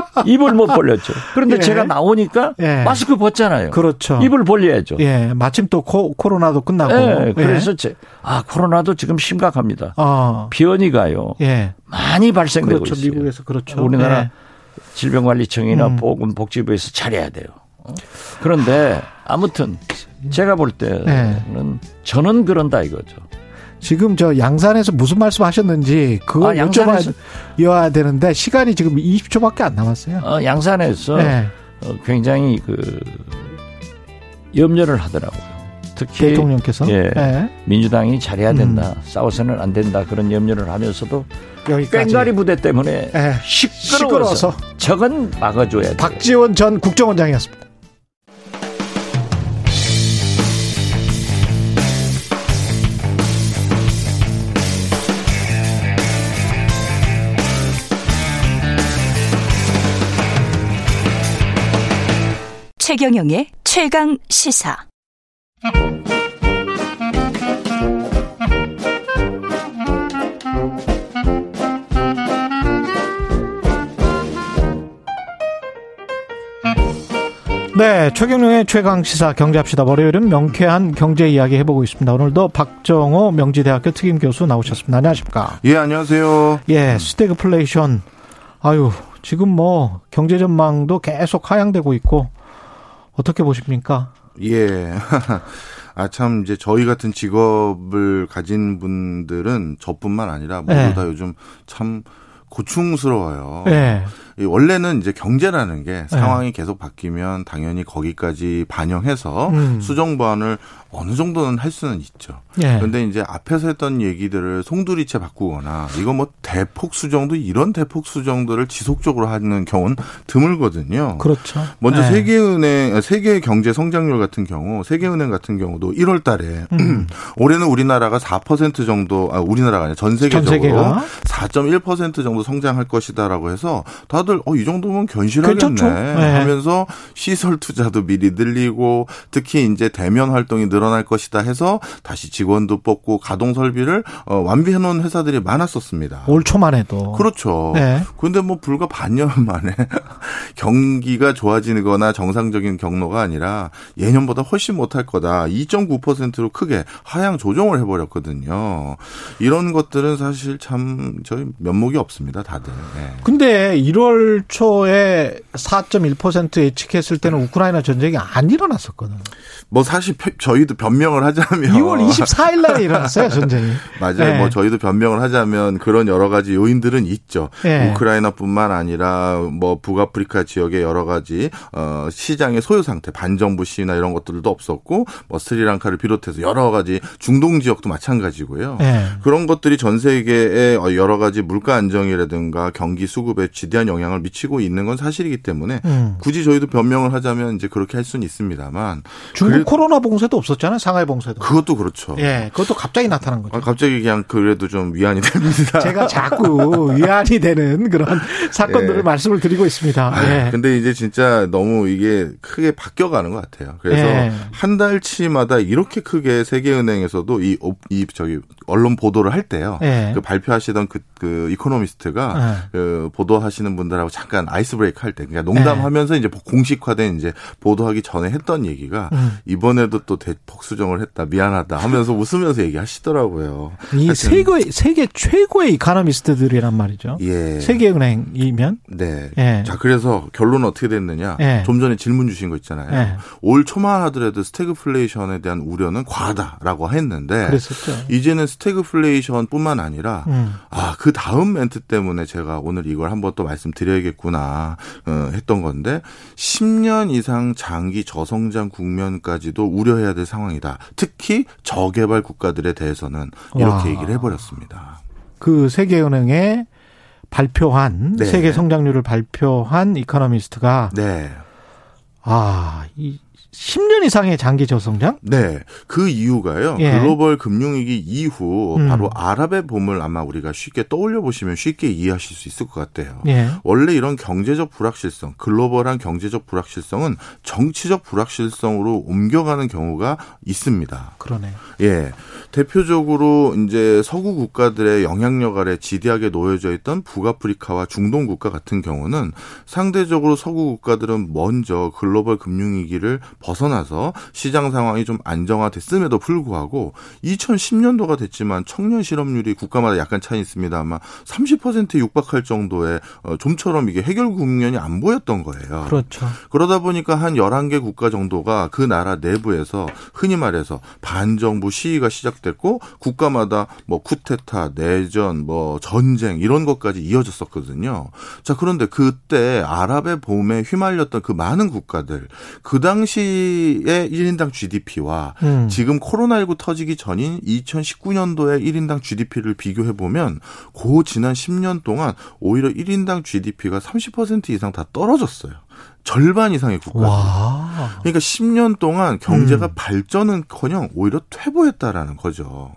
<laughs> 입을 못 벌렸죠. 그런데 예. 제가 나오니까 예. 마스크 벗잖아요. 그렇죠. 입을 벌려야죠. 예. 마침 또 코, 로나도 끝나고. 예. 예. 그래서 제, 아 코로나도 지금 심각합니다. 어. 변이가요. 예. 많이 발생되고 그렇죠. 있어요. 미국에서 그렇죠. 우리나라 예. 질병관리청이나 음. 보건복지부에서 잘해야 돼요. 어? 그런데 아무튼 제가 볼 때는 예. 저는 그런다 이거죠. 지금 저 양산에서 무슨 말씀 하셨는지 그걸 아, 여쭤봐야 되는데 시간이 지금 20초밖에 안 남았어요. 어, 양산에서 네. 어, 굉장히 그 염려를 하더라고요. 특히 대통령께서 예, 네. 민주당이 잘해야 된다, 음. 싸워서는 안 된다 그런 염려를 하면서도 여기까지. 꽹가리 부대 때문에 네. 시끄러워서, 시끄러워서 저건 막아줘야 돼. 박지원 전 국정원장이었습니다. 최경영의 최강 시사. 네, 최경영의 최강 시사 경제합시다. 월요일은 명쾌한 경제 이야기 해보고 있습니다. 오늘도 박정호 명지대학교 특임 교수 나오셨습니다. 안녕하십니까? 예, 안녕하세요. 예, 스태그플레이션. 아유, 지금 뭐 경제 전망도 계속 하향되고 있고 어떻게 보십니까? 예. <laughs> 아, 참, 이제 저희 같은 직업을 가진 분들은 저뿐만 아니라 모두 네. 다 요즘 참 고충스러워요. 네. 원래는 이제 경제라는 게 상황이 네. 계속 바뀌면 당연히 거기까지 반영해서 음. 수정 보완을 어느 정도는 할 수는 있죠. 예. 그런데 이제 앞에서 했던 얘기들을 송두리째 바꾸거나 이거 뭐 대폭 수정도 이런 대폭 수정들을 지속적으로 하는 경우는 드물거든요. 그렇죠. 먼저 예. 세계은행 세계 경제 성장률 같은 경우 세계은행 같은 경우도 1월 달에 음. <clears throat> 올해는 우리나라가 4% 정도 아 우리나라가 아니라 전 세계적으로 4.1% 정도 성장할 것이다라고 해서 다들 어 이 정도면 견실하겠네 네. 하면서 시설 투자도 미리 늘리고 특히 이제 대면 활동이 늘 늘어날 것이다 해서 다시 직원도 뽑고 가동 설비를 어, 완비해 놓은 회사들이 많았었습니다. 올 초만 해도. 그렇죠. 네. 그런데 뭐 불과 반년 <laughs> 만에 경기가 좋아지거나 정상적인 경로가 아니라 예년보다 훨씬 못할 거다. 2.9%로 크게 하향 조정을 해버렸거든요. 이런 것들은 사실 참 저희 면목이 없습니다. 다들. 네. 근데 1월 초에 4.1% 예측했을 때는 우크라이나 전쟁이 안 일어났었거든요. 뭐 사실 저희도 변명을 하자면 2월 24일 날에 일어났어요 <laughs> 전쟁이. 맞아요. 네. 뭐 저희도 변명을 하자면 그런 여러 가지 요인들은 있죠. 네. 우크라이나뿐만 아니라 뭐 북아프리카 지역의 여러 가지 어 시장의 소요 상태, 반정부 시위나 이런 것들도 없었고 뭐 스리랑카를 비롯해서 여러 가지 중동 지역도 마찬가지고요. 네. 그런 것들이 전 세계의 여러 가지 물가 안정이라든지 경기라든가 경기 수급에 지대한 영향 을 미치고 있는 건 사실이기 때문에 음. 굳이 저희도 변명을 하자면 이제 그렇게 할 수는 있습니다만 중국 그래, 코로나 봉쇄도 없었잖아요. 상하이 봉쇄도. 그것도 그렇죠. 예, 그것도 갑자기 나타난 거죠. 아, 갑자기 그냥 그래도 좀 위안이 됩니다. <laughs> 제가 자꾸 위안이 되는 그런 사건들을 예. 말씀을 드리고 있습니다. 아, 예. 근데 이제 진짜 너무 이게 크게 바뀌어 가는 것 같아요. 그래서 예. 한 달치마다 이렇게 크게 세계은행에서도 이, 이 저기 언론 보도를 할 때요. 예. 그 발표하시던 그, 그 economist가 예. 그 보도하시는 분들 하고 잠깐 ice break 할 때, 그러니까 농담하면서 이제 공식화된 이제 보도하기 전에 했던 얘기가 음. 이번에도 또 대폭수정을 했다 미안하다 하면서 <laughs> 웃으면서 얘기하시더라고요. 이 세계 세계 최고의 economist들이란 말이죠. 예. 세계은행이면. 네. 예. 자 그래서 결론은 어떻게 됐느냐? 예. 좀 전에 질문 주신 거 있잖아요. 예. 올 초만 하더라도 스태그플레이션에 대한 우려는 과하다라고 했는데 그랬었죠. 이제는 스태그플레이션뿐만 아니라 음. 아 그 다음 멘트 때문에 제가 오늘 이걸 한번 또 말씀 드려야겠구나 어, 했던 건데 10년 이상 장기 저성장 국면까지도 우려해야 될 상황이다. 특히 저개발 국가들에 대해서는 이렇게 와. 얘기를 해버렸습니다. 그 세계은행에 발표한 네. 세계 성장률을 발표한 이코노미스트가 네. 아, 이 10년 이상의 장기 저성장? 네. 그 이유가요. 예. 글로벌 금융위기 이후 음. 바로 아랍의 봄을 아마 우리가 쉽게 떠올려 보시면 쉽게 이해하실 수 있을 것 같아요. 예. 원래 이런 경제적 불확실성, 글로벌한 경제적 불확실성은 정치적 불확실성으로 옮겨가는 경우가 있습니다. 그러네. 예. 대표적으로 이제 서구 국가들의 영향력 아래 지대하게 놓여져 있던 북아프리카와 중동 국가 같은 경우는 상대적으로 서구 국가들은 먼저 글로벌 금융위기를 벗어나서 시장 상황이 좀 안정화됐음에도 불구하고 2010년도가 됐지만 청년 실업률이 국가마다 약간 차이 있습니다. 아마 30%에 육박할 정도의 어, 좀처럼 이게 해결 국면이 안 보였던 거예요. 그렇죠. 그러다 보니까 한 11개 국가 정도가 그 나라 내부에서 흔히 말해서 반정부 시위가 시작됐고 국가마다 뭐 쿠데타, 내전, 뭐 전쟁 이런 것까지 이어졌었거든요. 자, 그런데 그때 아랍의 봄에 휘말렸던 그 많은 국가들 그 당시 당시의 1인당 GDP와 음. 지금 코로나19 터지기 전인 2019년도의 1인당 GDP를 비교해 보면 고 지난 10년 동안 오히려 1인당 GDP가 30% 이상 다 떨어졌어요. 절반 이상의 국가. 그러니까 10년 동안 경제가 음. 발전은커녕 오히려 퇴보했다라는 거죠.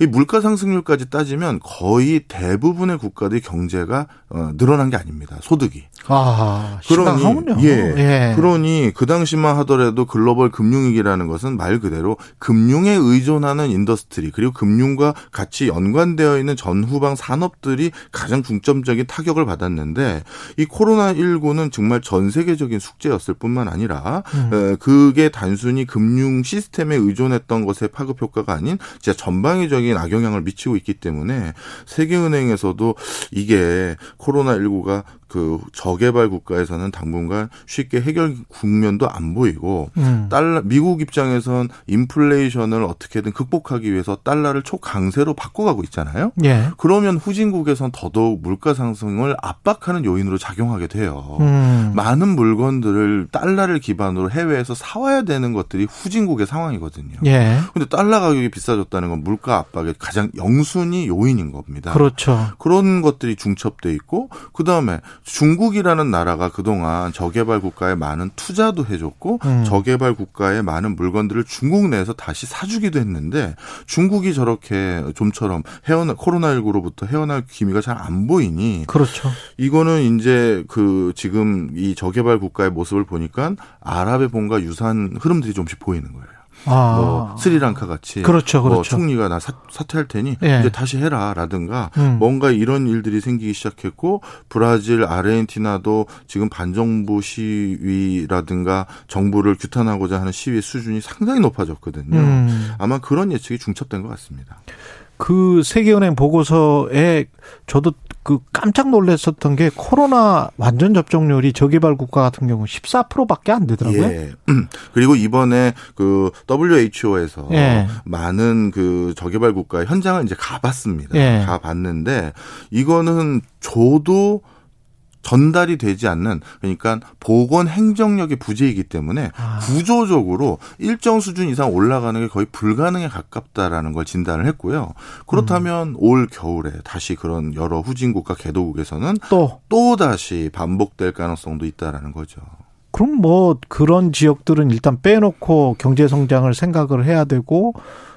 이 물가 상승률까지 따지면 거의 대부분의 국가들의 경제가 어, 늘어난 게 아닙니다. 소득이. 아, 그러니 예, 예. 그러니 그 당시만 하더라도 글로벌 금융위기라는 것은 말 그대로 금융에 의존하는 industry 그리고 금융과 같이 연관되어 있는 전후방 산업들이 가장 중점적인 타격을 받았는데 이 코로나 19는 정말 전 세계적인 숙제였을 뿐만 아니라 음. 그게 단순히 금융 시스템에 의존했던 것의 파급 효과가 아닌 진짜 전방위적인 악영향을 미치고 있기 때문에 세계은행에서도 이게 코로나 19가 그저 개발 국가에서는 당분간 쉽게 해결 국면도 안 보이고 음. 달러 미국 입장에선 인플레이션을 어떻게든 극복하기 위해서 달러를 초강세로 바꿔가고 있잖아요. 예. 그러면 후진국에선 더더욱 물가 상승을 압박하는 요인으로 작용하게 돼요. 음. 많은 물건들을 달러를 기반으로 해외에서 사와야 되는 것들이 후진국의 상황이거든요. 예. 근데 달러 가격이 비싸졌다는 건 물가 압박의 가장 영순위 요인인 겁니다. 그렇죠. 그런 것들이 중첩돼 있고 그다음에 중국이 라는 나라가 그동안 저개발 국가에 많은 투자도 해줬고 음. 저개발 국가에 많은 물건들을 중국 내에서 다시 사주기도 했는데 중국이 저렇게 좀처럼 헤어나 코로나19로부터 헤어날 기미가 잘 안 보이니 그렇죠. 이거는 이제 그 지금 이 저개발 국가의 모습을 보니까 아랍의 봄과 유사한 흐름들이 좀씩 보이는 거예요. 아. 뭐 스리랑카 같이 그렇죠, 뭐 그렇죠. 뭐 총리가 나 사, 퇴할 테니 예. 이제 다시 해라라든가 음. 뭔가 이런 일들이 생기기 시작했고 브라질, 아르헨티나도 지금 반정부 시위라든가 정부를 규탄하고자 하는 시위의 수준이 상당히 높아졌거든요. 음. 아마 그런 예측이 중첩된 것 같습니다. 그 세계은행 보고서에 저도 그 깜짝 놀랐었던 게 코로나 완전 접종률이 저개발 국가 같은 경우 14%밖에 안 되더라고요. 예. <clears throat> 그리고 이번에 그 WHO에서 예. 많은 그 저개발 국가 현장을 이제 가봤습니다. 예. 가봤는데 이거는 저도 전달이 되지 않는 그러니까 보건 행정력의 부재이기 때문에 아. 구조적으로 일정 수준 이상 올라가는 게 거의 불가능에 가깝다라는 걸 진단을 했고요. 그렇다면 음. 올 겨울에 다시 그런 여러 후진국과 개도국에서는 또 또 다시 반복될 가능성도 있다라는 거죠. 그럼 뭐 그런 지역들은 일단 빼놓고 경제 성장을 생각을 해야 되고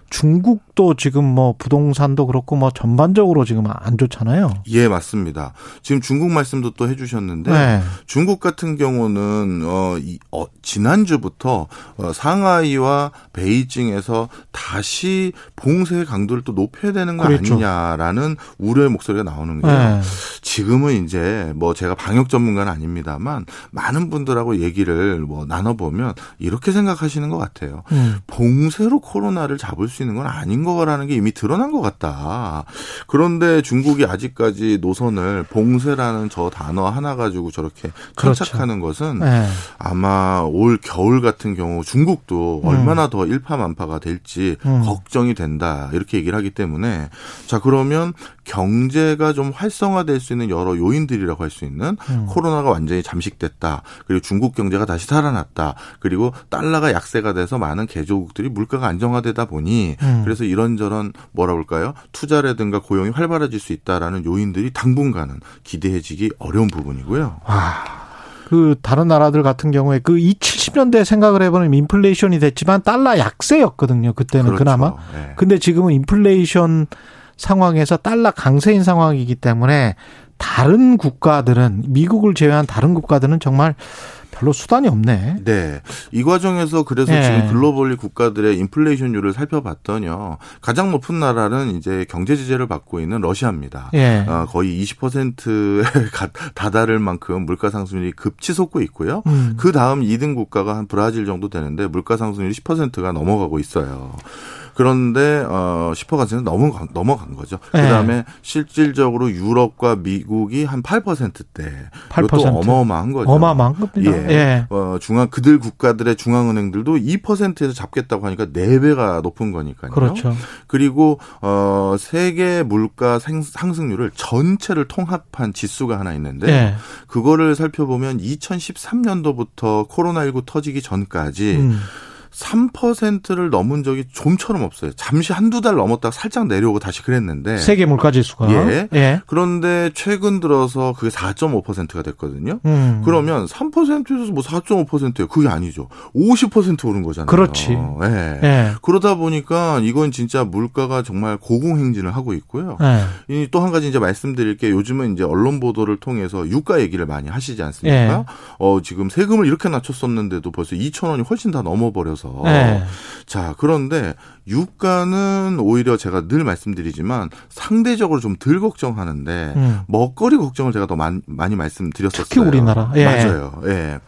중국도 지금 뭐 부동산도 그렇고 뭐 전반적으로 지금 안 좋잖아요. 예, 맞습니다. 지금 중국 말씀도 또 해주셨는데 네. 중국 같은 경우는 어, 이, 어 지난주부터 어, 상하이와 베이징에서 다시 봉쇄 강도를 또 높여야 되는 거 그렇죠. 아니냐라는 우려의 목소리가 나오는 게요. 네. 지금은 이제 뭐 제가 방역 전문가는 아닙니다만 많은 분들하고 얘기를 뭐 나눠보면 이렇게 생각하시는 것 같아요. 음. 봉쇄로 코로나를 잡을 수수 있는 건 아닌 거라는 게 이미 드러난 것 같다. 그런데 중국이 아직까지 노선을 봉쇄라는 저 단어 하나 가지고 저렇게 천착하는 그렇죠. 것은 네. 아마 올 겨울 같은 경우 중국도 음. 얼마나 더 일파만파가 될지 음. 걱정이 된다. 이렇게 얘기를 하기 때문에 자 그러면 경제가 좀 활성화될 수 있는 여러 요인들이라고 할 수 있는 음. 코로나가 완전히 잠식됐다. 그리고 중국 경제가 다시 살아났다. 그리고 달러가 약세가 돼서 많은 개조국들이 물가가 안정화되다 보니 음. 그래서 이런저런 뭐라 볼까요? 투자라든가 고용이 활발해질 수 있다라는 요인들이 당분간은 기대해지기 어려운 부분이고요. 아. 그 다른 나라들 같은 경우에 그 2, 70년대 생각을 해보면 인플레이션이 됐지만 달러 약세였거든요. 그때는 그렇죠. 그나마. 네. 근데 지금은 인플레이션 상황에서 달러 강세인 상황이기 때문에 다른 국가들은 미국을 제외한 다른 국가들은 정말 별로 수단이 없네. 네. 이 과정에서 그래서 네. 지금 글로벌리 국가들의 인플레이션율을 살펴봤더니요. 가장 높은 나라는 이제 경제 제재를 받고 있는 러시아입니다. 네. 어, 거의 20%에 <laughs> 다다를 만큼 물가 상승률이 급치솟고 있고요. 음. 그 다음 2등 국가가 한 브라질 정도 되는데 물가 상승률이 10%가 넘어가고 있어요. 그런데 어 10%는 넘어 넘어간 거죠. 네. 그다음에 실질적으로 유럽과 미국이 한 8%대. 8%. 이것도 어마어마한 거죠. 어마어마한 겁니다. 예. 예. 어 중앙 그들 국가들의 중앙은행들도 2%에서 잡겠다고 하니까 4배가 높은 거니까요. 그렇죠. 그리고 어 세계 물가 상승률을 전체를 통합한 지수가 하나 있는데 예. 그거를 살펴보면 2013년도부터 코로나19 터지기 전까지 음. 3%를 넘은 적이 좀처럼 없어요. 잠시 한두 달 넘었다가 살짝 내려오고 다시 그랬는데. 세계 물가 지수가. 예. 예. 그런데 최근 들어서 그게 4.5%가 됐거든요. 음. 그러면 3%에서 뭐 4.5%예요. 그게 아니죠. 50% 오른 거잖아요. 그렇지. 예. 예. 그러다 보니까 이건 진짜 물가가 정말 고공행진을 하고 있고요. 예. 또한 가지 이제 말씀드릴 게 요즘은 이제 언론 보도를 통해서 유가 얘기를 많이 하시지 않습니까? 예. 어, 지금 세금을 이렇게 낮췄었는데도 벌써 2천 원이 훨씬 다 넘어버려서 있어서. 네. 자, 그런데 유가는 오히려 제가 늘 말씀드리지만 상대적으로 좀 덜 걱정하는데 음. 먹거리 걱정을 제가 더 많이, 많이 말씀드렸었어요. 특히 우리나라. 예. 맞아요. 예.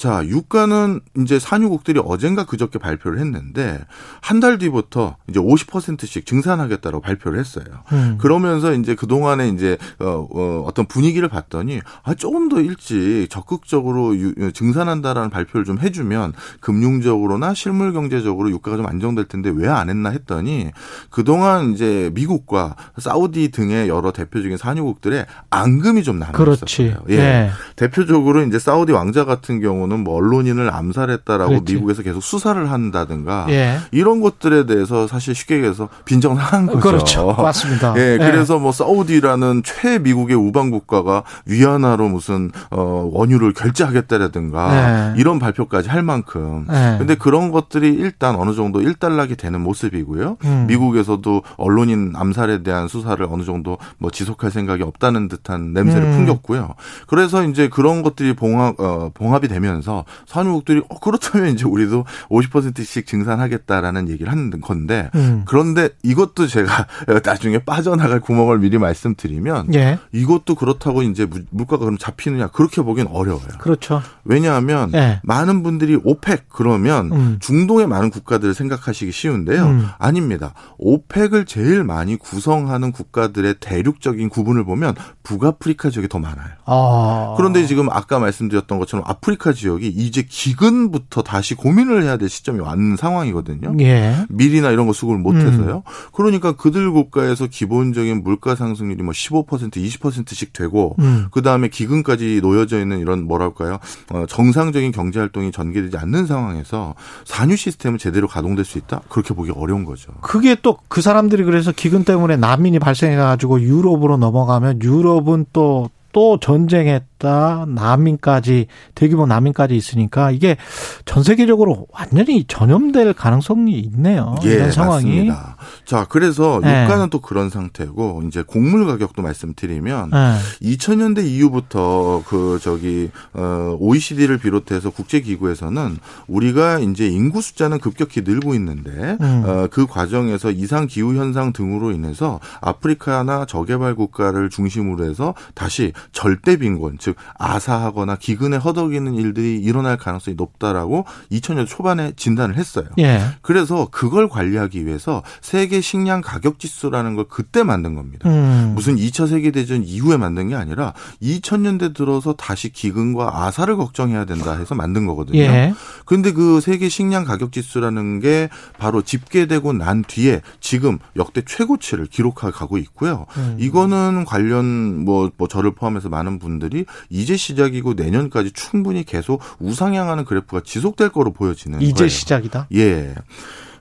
자, 유가는 이제 산유국들이 어젠가 그저께 발표를 했는데 한 달 뒤부터 이제 50%씩 증산하겠다고 발표를 했어요. 음. 그러면서 이제 그동안에 이제 어, 어, 어떤 분위기를 봤더니 아 조금 더 일찍 적극적으로 유, 증산한다라는 발표를 좀 해 주면 금융적으로나 실물 경제적으로 유가가 좀 안정될 텐데 왜 안 했나 했더니 그동안 이제 미국과 사우디 등의 여러 대표적인 산유국들의 앙금이 좀 남아 있었어요. 예. 네. 대표적으로 이제 사우디 왕자 같은 경우는 경우는 뭐 언론인을 암살했다라고 그렇지. 미국에서 계속 수사를 한다든가 예. 이런 것들에 대해서 사실 쉽게 얘기해서 빈정상한 거죠. 그렇죠. 맞습니다. 예, 예. 그래서 뭐 사우디라는 최미국의 우방 국가가 위안화로 무슨 어 원유를 결제하겠다라든가 예. 이런 발표까지 할 만큼. 예. 근데 그런 것들이 일단 어느 정도 일단락이 되는 모습이고요. 음. 미국에서도 언론인 암살에 대한 수사를 어느 정도 뭐 지속할 생각이 없다는 듯한 냄새를 음. 풍겼고요. 그래서 이제 그런 것들이 봉합 어 봉합이 되면 하면서 산유국들이 어 그렇다면 이제 우리도 50%씩 증산하겠다라는 얘기를 하는 건데 음. 그런데 이것도 제가 <laughs> 나중에 빠져나갈 구멍을 미리 말씀드리면 예. 이것도 그렇다고 이제 물가가 그럼 잡히느냐 그렇게 보기엔 어려워요. 그렇죠. 왜냐하면 예. 많은 분들이 오펙 그러면 음. 음. 중동의 많은 국가들을 생각하시기 쉬운데요. 음. 아닙니다. 오펙을 제일 많이 구성하는 국가들의 대륙적인 구분을 보면 북아프리카 지역이 더 많아요. 아. 그런데 지금 아까 말씀드렸던 것처럼 아프리카 지역이 이제 기근부터 다시 고민을 해야 될 시점이 왔는 상황이거든요. 예. 밀이나 이런 거 수급을 못해서요. 음. 그러니까 그들 국가에서 기본적인 물가 상승률이 뭐 15% 20%씩 되고 음. 그 다음에 기근까지 놓여져 있는 이런 뭐랄까요 어, 정상적인 경제 활동이 전개되지 않는 상황에서 산유 시스템은 제대로 가동될 수 있다 그렇게 보기 어려운 거죠. 그게 또 그 사람들이 그래서 기근 때문에 난민이 발생해가지고 유럽으로 넘어가면 유럽은 또또 전쟁 했다, 난민까지, 대규모 난민까지 있으니까 이게 전 세계적으로 완전히 전염될 가능성이 있네요. 예, 이런 상황이. 맞습니다. 자, 그래서 네. 유가는 또 그런 상태고, 이제 곡물 가격도 말씀드리면, 네. 2000년대 이후부터 그 저기, 어, OECD를 비롯해서 국제 기구에서는 우리가 이제 인구 숫자는 급격히 늘고 있는데, 음. 어, 그 과정에서 이상 기후 현상 등으로 인해서 아프리카나 저개발 국가를 중심으로 해서 다시 절대 빈곤, 즉 아사하거나 기근에 허덕이는 일들이 일어날 가능성이 높다라고 2000년 초반에 진단을 했어요. 예. 그래서 그걸 관리하기 위해서 세계 식량 가격 지수라는 걸 그때 만든 겁니다. 음. 무슨 2차 세계 대전 이후에 만든 게 아니라 2000년대 들어서 다시 기근과 아사를 걱정해야 된다 해서 만든 거거든요. 예. 그런데 그 세계 식량 가격 지수라는 게 바로 집계되고 난 뒤에 지금 역대 최고치를 기록하고 있고요. 음. 이거는 관련 뭐, 뭐 저를 포함 포함해서 많은 분들이 이제 시작이고 내년까지 충분히 계속 우상향하는 그래프가 지속될 거로 보여지는 이제 거예요. 시작이다. 예.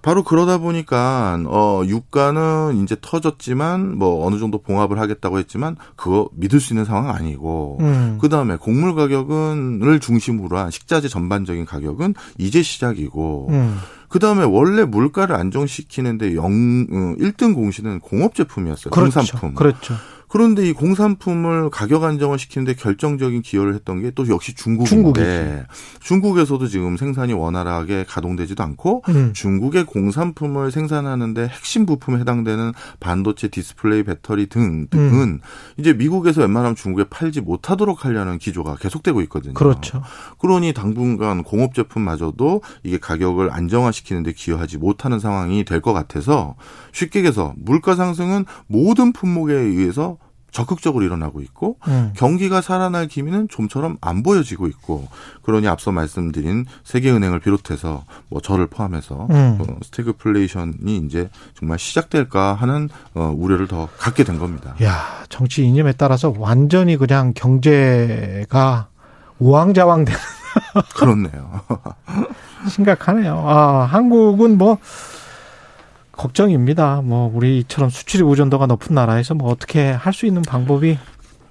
바로 그러다 보니까 어 유가는 이제 터졌지만 뭐 어느 정도 봉합을 하겠다고 했지만 그거 믿을 수 있는 상황 아니고 음. 그다음에 곡물 가격은을 중심으로 한 식자재 전반적인 가격은 이제 시작이고 음. 그다음에 원래 물가를 안정시키는데 영 1등 어, 공신은 공업 제품이었어요. 그렇죠. 공산품. 그렇죠. 그런데 이 공산품을 가격 안정을 시키는데 결정적인 기여를 했던 게 또 역시 중국인데 중국에서도 지금 생산이 원활하게 가동되지도 않고 음. 중국의 공산품을 생산하는데 핵심 부품에 해당되는 반도체, 디스플레이, 배터리 등 등은 음. 이제 미국에서 웬만하면 중국에 팔지 못하도록 하려는 기조가 계속되고 있거든요. 그렇죠. 그러니 당분간 공업 제품마저도 이게 가격을 안정화시키는데 기여하지 못하는 상황이 될 것 같아서 쉽게 얘기해서 물가 상승은 모든 품목에 의해서 적극적으로 일어나고 있고 음. 경기가 살아날 기미는 좀처럼 안 보여지고 있고 그러니 앞서 말씀드린 세계은행을 비롯해서 뭐 저를 포함해서 음. 어, 스태그플레이션이 이제 정말 시작될까 하는 어, 우려를 더 갖게 된 겁니다. 야 정치 이념에 따라서 완전히 그냥 경제가 우왕좌왕 되는 그렇네요. <laughs> 심각하네요. 아 한국은 뭐 걱정입니다. 뭐 우리처럼 수출이 우전도가 높은 나라에서 뭐 어떻게 할 수 있는 방법이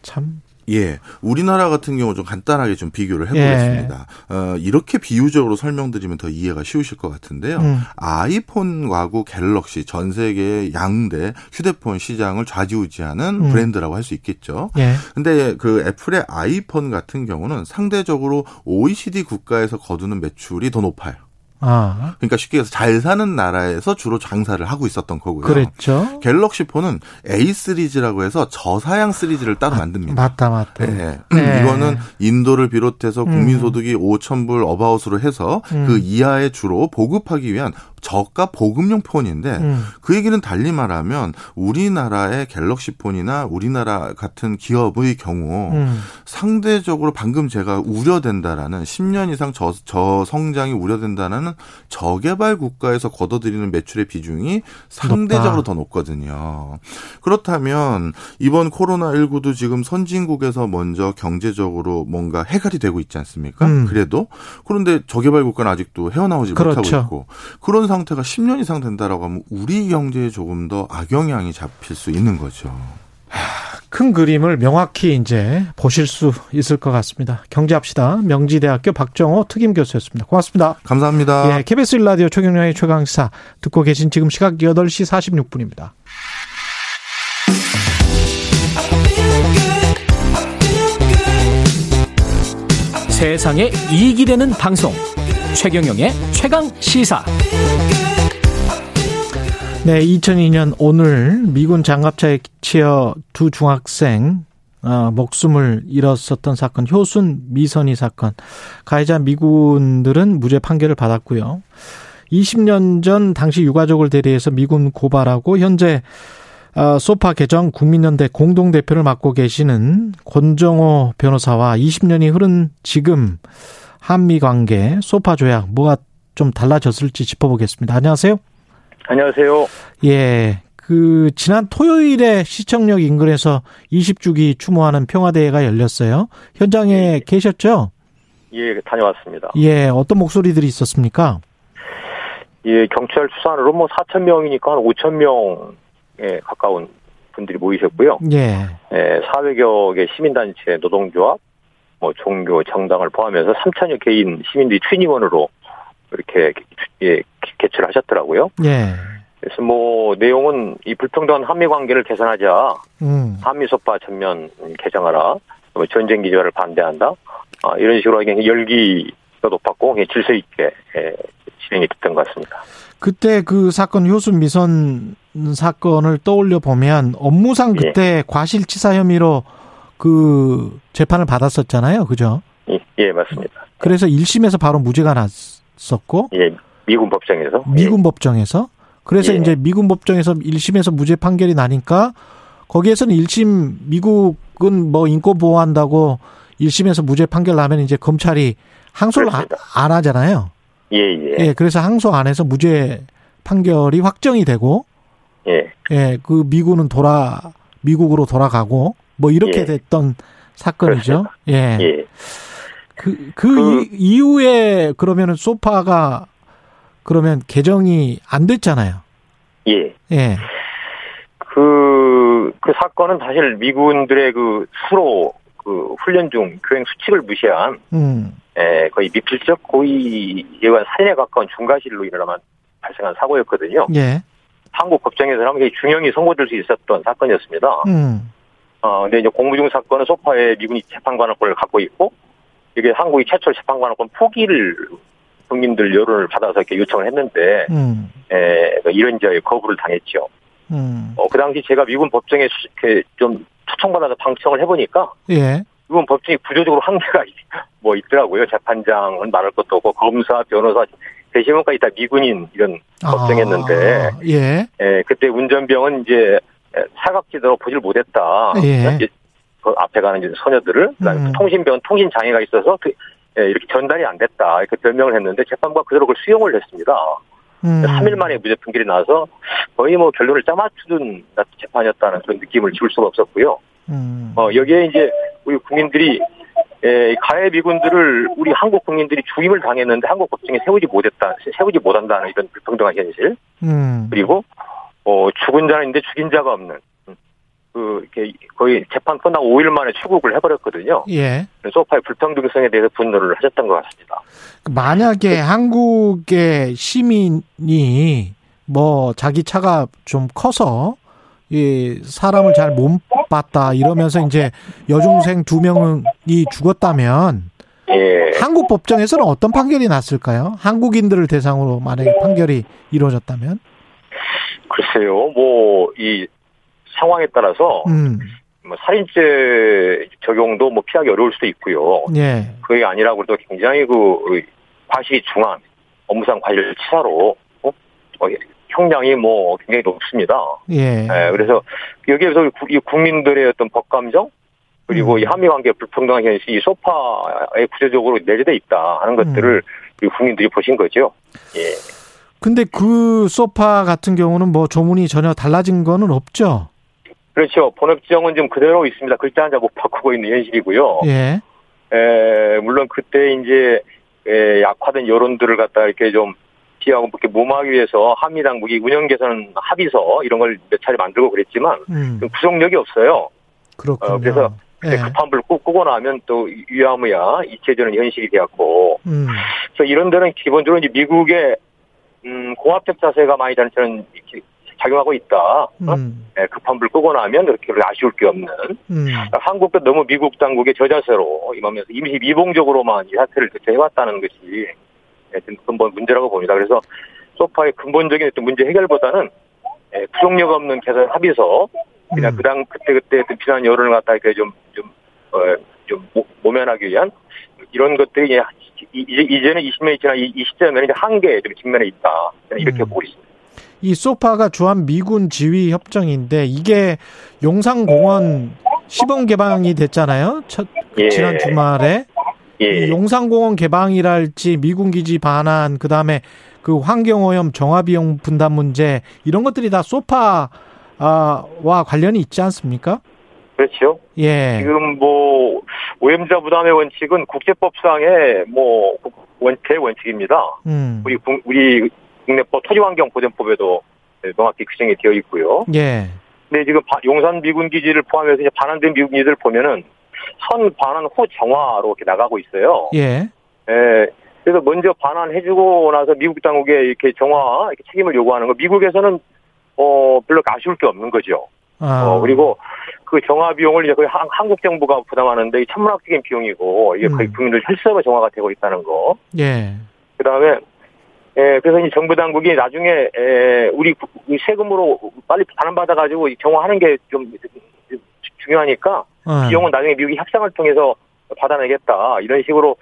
참 예, 우리나라 같은 경우 좀 간단하게 좀 비교를 해보겠습니다. 예. 어, 이렇게 비유적으로 설명드리면 더 이해가 쉬우실 것 같은데요. 음. 아이폰과고 갤럭시 전 세계 양대 휴대폰 시장을 좌지우지하는 음. 브랜드라고 할 수 있겠죠. 예. 근데 그 애플의 아이폰 같은 경우는 상대적으로 OECD 국가에서 거두는 매출이 더 높아요. 아. 그러니까 쉽게 해서 잘 사는 나라에서 주로 장사를 하고 있었던 거고요. 그렇죠. 갤럭시 폰은 A 시리즈라고 해서 저사양 시리즈를 따로 아, 만듭니다. 맞다, 맞다. 네. 네. <clears throat> 이거는 인도를 비롯해서 국민소득이 음. 5천 불 어바웃으로 해서 음. 그 이하에 주로 보급하기 위한 저가 보급용 폰인데 음. 그 얘기는 달리 말하면 우리나라의 갤럭시 폰이나 우리나라 같은 기업의 경우 음. 상대적으로 방금 제가 우려된다라는 10년 이상 저, 저 성장이 우려된다는 저개발 국가에서 걷어들이는 매출의 비중이 상대적으로 높다. 더 높거든요. 그렇다면 이번 코로나19도 지금 선진국에서 먼저 경제적으로 뭔가 해결이 되고 있지 않습니까? 음. 그래도 그런데 저개발 국가는 아직도 헤어나오지 그렇죠. 못하고 있고 그런 상태가 10년 이상 된다라고 하면 우리 경제에 조금 더 악영향이 잡힐 수 있는 거죠. 큰 그림을 명확히 이제 보실 수 있을 것 같습니다. 경제합시다. 명지대학교 박정호 특임 교수였습니다. 고맙습니다. 감사합니다. 예, KBS 일라디오 최경영의 최강시사 듣고 계신 지금 시각 8시 46분입니다. 세상에 이익이 되는 방송 최경영의 최강 시사. 네, 2002년 오늘 미군 장갑차에 치여 두 중학생 어, 목숨을 잃었었던 사건, 효순 미선이 사건. 가해자 미군들은 무죄 판결을 받았고요. 20년 전 당시 유가족을 대리해서 미군 고발하고 현재 어, 소파 개정 국민연대 공동대표를 맡고 계시는 권정호 변호사와 20년이 흐른 지금 한미 관계 소파 조약 뭐가 좀 달라졌을지 짚어보겠습니다. 안녕하세요. 안녕하세요. 예. 그 지난 토요일에 시청역 인근에서 20주기 추모하는 평화대회가 열렸어요. 현장에 예. 계셨죠? 예, 다녀왔습니다. 예, 어떤 목소리들이 있었습니까? 예, 경찰 추산으로 뭐 4천 명이니까 한 5천 명에 가까운 분들이 모이셨고요. 예. 예, 400여 개 시민단체, 노동조합, 뭐 종교, 정당을 포함해서 3천여 개인 시민들이 트윈닝원으로 이렇게 예, 개최를 하셨더라고요. 예. 그래서 뭐 내용은 이 불평등한 한미 관계를 개선하자, 음. 한미 소파 전면 개정하라, 뭐 전쟁 기조를 반대한다, 아, 이런 식으로 그냥 열기가 높았고 질서 있게 예, 진행이 됐던 것 같습니다. 그때 그 사건 효순 미선 사건을 떠올려 보면 업무상 예. 그때 예. 과실치사 혐의로 그 재판을 받았었잖아요, 그죠? 예, 예 맞습니다. 그래서 1심에서 바로 무죄가 났었고, 예, 미군 법정에서, 미군 예. 법정에서, 그래서 예. 이제 미군 법정에서 1심에서 무죄 판결이 나니까 거기에서는 1심 미국은 뭐 인권 보호한다고 1심에서 무죄 판결 나면 이제 검찰이 항소를 아, 안 하잖아요. 예, 예. 예, 그래서 항소 안에서 무죄 판결이 확정이 되고 예. 예, 그 미군은 돌아 미국으로 돌아가고 뭐 이렇게 예. 됐던 사건이죠. 예. 예. 그, 그, 그 이 후에 그러면은 소파가 그러면 개정이 안 됐잖아요. 예. 예. 그, 그 사건은 사실 미군들의 그 수로 그 훈련 중 교행 수칙을 무시한, 음. 예, 거의 미필적 고의에 의한 살인에 가까운 중과실로 일어나만 발생한 사고였거든요. 예. 한국 법정에서는 중형이 선고될 수 있었던 사건이었습니다. 음. 어, 근데 이제 공무 중 사건은 소파에 미군이 재판관할권을 갖고 있고, 이게 한국이 최초로 재판관할권 포기를 국민들 여론을 받아서 이렇게 요청을 했는데, 음. 에, 그 이런 저의 거부를 당했죠. 음. 어, 그 당시 제가 미군 법정에 이렇게 좀 초청받아서 방청을 해보니까, 예. 미군 법정이 구조적으로 한계가 <laughs> 뭐 있더라고요. 재판장은 말할 것도 없고, 검사, 변호사, 대시문까지 다 미군인 이런 아, 법정했는데, 예. 에, 그때 운전병은 이제 사각지대로 보질 못했다. 예. 그 앞에 가는 이제 소녀들을, 그다음에 음. 통신병은 통신 장애가 있어서 그 예, 이렇게 전달이 안 됐다 이렇게 변명을 했는데 재판부가 그대로 그걸 수용을 했습니다. 음. 3일 만에 무죄 판결이 나서 거의 뭐 결론을 짜맞추는 재판이었다는 그런 느낌을 지울 수가 없었고요. 음. 어, 여기에 이제 우리 국민들이 에, 가해 미군들을 우리 한국 국민들이 죽임을 당했는데 한국 법정에 세우지 못했다, 세우지 못한다는 이런 불평등한 현실. 음. 그리고 어, 죽은 자는 있는데 죽인 자가 없는 그 이렇게 거의 재판 끝나고 5일 만에 출국을 해버렸거든요. 예. 소파의 불평등성에 대해서 분노를 하셨던 것 같습니다. 만약에 한국의 시민이 뭐 자기 차가 좀 커서 이 사람을 잘 못 봤다 이러면서 이제 여중생 두 명이 죽었다면 예. 한국 법정에서는 어떤 판결이 났을까요? 한국인들을 대상으로 만약에 판결이 이루어졌다면? 글쎄요, 뭐 이 상황에 따라서 음. 뭐 살인죄 적용도 뭐 피하기 어려울 수도 있고요. 예. 그게 아니라고 도 굉장히 그 과실이 중한 업무상 과실 치사로 어? 어, 형량이 뭐 굉장히 높습니다. 예. 예 그래서 여기에서 이 국민들의 어떤 법감정 그리고 음. 이 한미 관계 불평등한 현실이 이 소파에 구조적으로 내재돼 있다 하는 것들을 음. 국민들이 보신 거죠. 예. 근데 그 소파 같은 경우는 뭐 조문이 전혀 달라진 거는 없죠. 그렇죠. 번역 지형은 좀 그대로 있습니다. 글자 한자 못 바꾸고 있는 현실이고요. 예. 에, 물론 그때 이제 에, 약화된 여론들을 갖다 이렇게 좀 피하고 이렇게 무마하기 위해서 한미 당국이 운영 개선 합의서 이런 걸 몇 차례 만들고 그랬지만 음. 구속력이 없어요. 그렇군요. 어, 그래서 예. 급한 불 끄고 나면 또 위야무야 잊혀지는 현실이 되었고 음. 그래서 이런 데는 기본적으로 이제 미국의 음, 공합적 자세가 많이 저는 작용하고 있다. 어? 음. 네, 급한 불 끄고 나면 그렇게 아쉬울 게 없는. 음. 그러니까 한국도 너무 미국 당국의 저자세로 임하면서 임시 미봉적으로만 이 사태를 대처 해왔다는 것이 네, 근본 문제라고 봅니다. 그래서 소파의 근본적인 문제 해결보다는 네, 구속력 없는 개선 합의서 그냥 음. 그당 그때 그때 그 비난 여론을 갖다 이렇게 좀좀 어, 좀 모면하기 위한 이런 것들이 이제 이제는 20년이 지나 이, 이 시점에는 이제 한계에 좀 직면해 있다 이렇게 음. 보고 있습니다. 이 소파가 주한 미군 지휘 협정인데 이게 용산공원 시범 개방이 됐잖아요. 첫, 예. 지난 주말에 예. 용산공원 개방이랄지 미군 기지 반환 그다음에 그 환경오염 정화비용 분담 문제 이런 것들이 다 소파와 관련이 있지 않습니까? 그렇죠. 예. 지금 뭐 오염자 부담의 원칙은 국제법상의 뭐 원태 원칙입니다. 음. 우리 우리 국내법 토지환경보전법에도 명확히 규정이 되어 있고요. 예. 근데 지금 용산 미군 기지를 포함해서 이제 반환된 미군 기지를 보면은 선 반환 후 정화로 이렇게 나가고 있어요. 예. 예. 그래서 먼저 반환해주고 나서 미국 당국에 이렇게 정화 이렇게 책임을 요구하는 거 미국에서는 어 별로 아쉬울 게 없는 거죠. 아. 어 그리고 그 정화 비용을 이제 거의 한, 국 정부가 부담하는데 천문학적인 비용이고 이게 거의 음. 국민들 혈세로 정화가 되고 있다는 거. 예. 그다음에 예, 그래서 이 정부 당국이 나중에 에, 우리 세금으로 빨리 반환받아 가지고 정화하는 게 좀 중요하니까 어. 비용은 나중에 미국이 협상을 통해서 받아내겠다 이런 식으로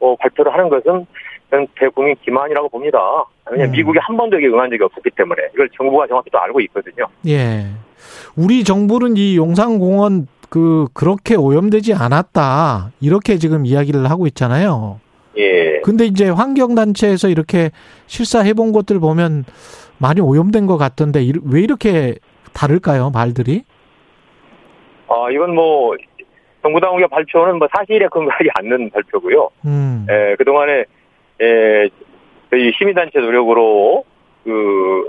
어, 발표를 하는 것은 저는 대국민 기만이라고 봅니다. 왜냐하면 음. 미국이 한 번도 이게 응한 적이 없었기 때문에 이걸 정부가 정확히 또 알고 있거든요. 예. 우리 정부는 이 용산공원 그 그렇게 오염되지 않았다 이렇게 지금 이야기를 하고 있잖아요. 예. 근데 이제 환경단체에서 이렇게 실사해 본 것들 보면 많이 오염된 것 같던데 왜 이렇게 다를까요 말들이? 아 이건 뭐 정부 당국의 발표는 뭐 사실에 근거하지 않는 발표고요. 음. 에, 예, 그 동안에 에, 예, 저희 시민단체 노력으로 그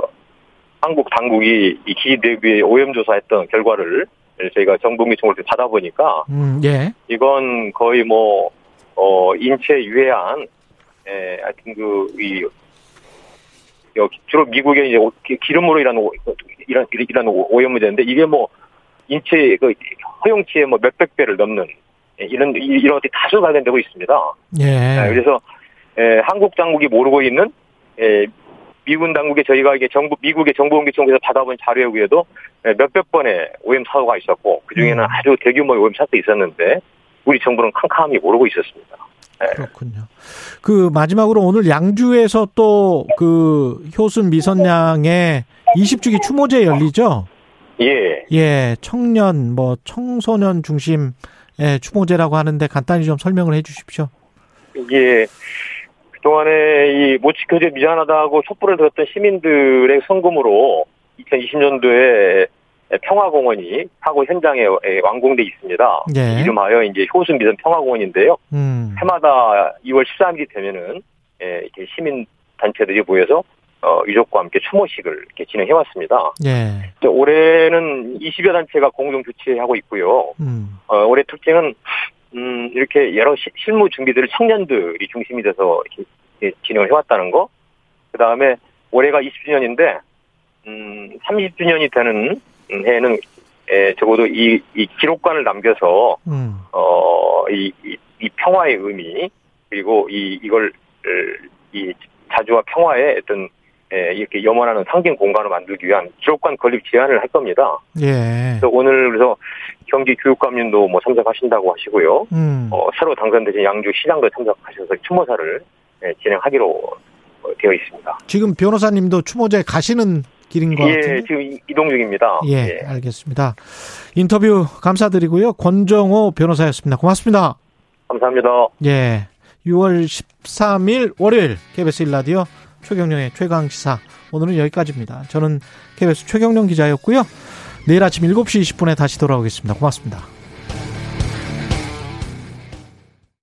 한국 당국이 이 기지 내부에 오염 조사했던 결과를 저희가 정부 기청을 받아보니까 음, 예. 이건 거의 뭐 어, 인체 유해한 에, 하여튼 그이 주로 미국의 이제 기름으로 일하는 이런 이런 오염 문제인데 이게 뭐 인체 그 허용치의 뭐 몇백 배를 넘는 이런 이런 것들이 다수 발견되고 있습니다. 예. 네, 그래서 에, 한국 당국이 모르고 있는 에, 미군 당국에 저희가 이게 정부 미국의 정보공개청에서 받아본 자료에 의해도 몇백 번의 오염 사고가 있었고 그 중에는 음. 아주 대규모의 오염 사도 있었는데 우리 정부는 캄캄히 모르고 있었습니다. 네. 그렇군요. 그 마지막으로 오늘 양주에서 또 그 효순 미선양의 20주기 추모제 열리죠? 예. 예, 청년, 뭐, 청소년 중심의 추모제라고 하는데 간단히 좀 설명을 해 주십시오. 예. 그동안에 이 못 지켜져 미안하다고 촛불을 들었던 시민들의 성금으로 2020년도에 평화공원이 사고 현장에 완공돼 있습니다. 예. 이름하여 이제 효순 미선 평화공원인데요. 음. 해마다 2월 13일이 되면은 이렇게 시민 단체들이 모여서 어, 유족과 함께 추모식을 이렇게 진행해 왔습니다. 예. 올해는 20여 단체가 공동 주최하고 있고요. 음. 어, 올해 특징은 음, 이렇게 여러 시, 실무 준비들을 청년들이 중심이 돼서 이렇게, 진행을 해왔다는 거. 그 다음에 올해가 20주년인데, 음, 30주년이 되는 해에는 에, 적어도 이, 이 기록관을 남겨서, 음. 어, 이, 이, 이 평화의 의미, 그리고 이, 이걸, 이 자주와 평화의 어떤 예, 이렇게 염원하는 상징 공간을 만들기 위한 기록관 건립 제안을 할 겁니다. 예. 그래서 오늘 그래서 경기 교육감님도 뭐 참석하신다고 하시고요. 음. 어, 새로 당선되신 양주 시장도 참석하셔서 추모사를 예, 진행하기로 되어 있습니다. 지금 변호사님도 추모제 가시는 길인 것 예, 같은데? 지금 이동 중입니다. 예, 예, 알겠습니다. 인터뷰 감사드리고요. 권정호 변호사였습니다. 고맙습니다. 감사합니다. 예. 6월 13일 월요일 KBS 1라디오 최경령의 최강 시사 오늘은 여기까지입니다. 저는 KBS 최경령 기자였고요. 내일 아침 7시 20분에 다시 돌아오겠습니다. 고맙습니다.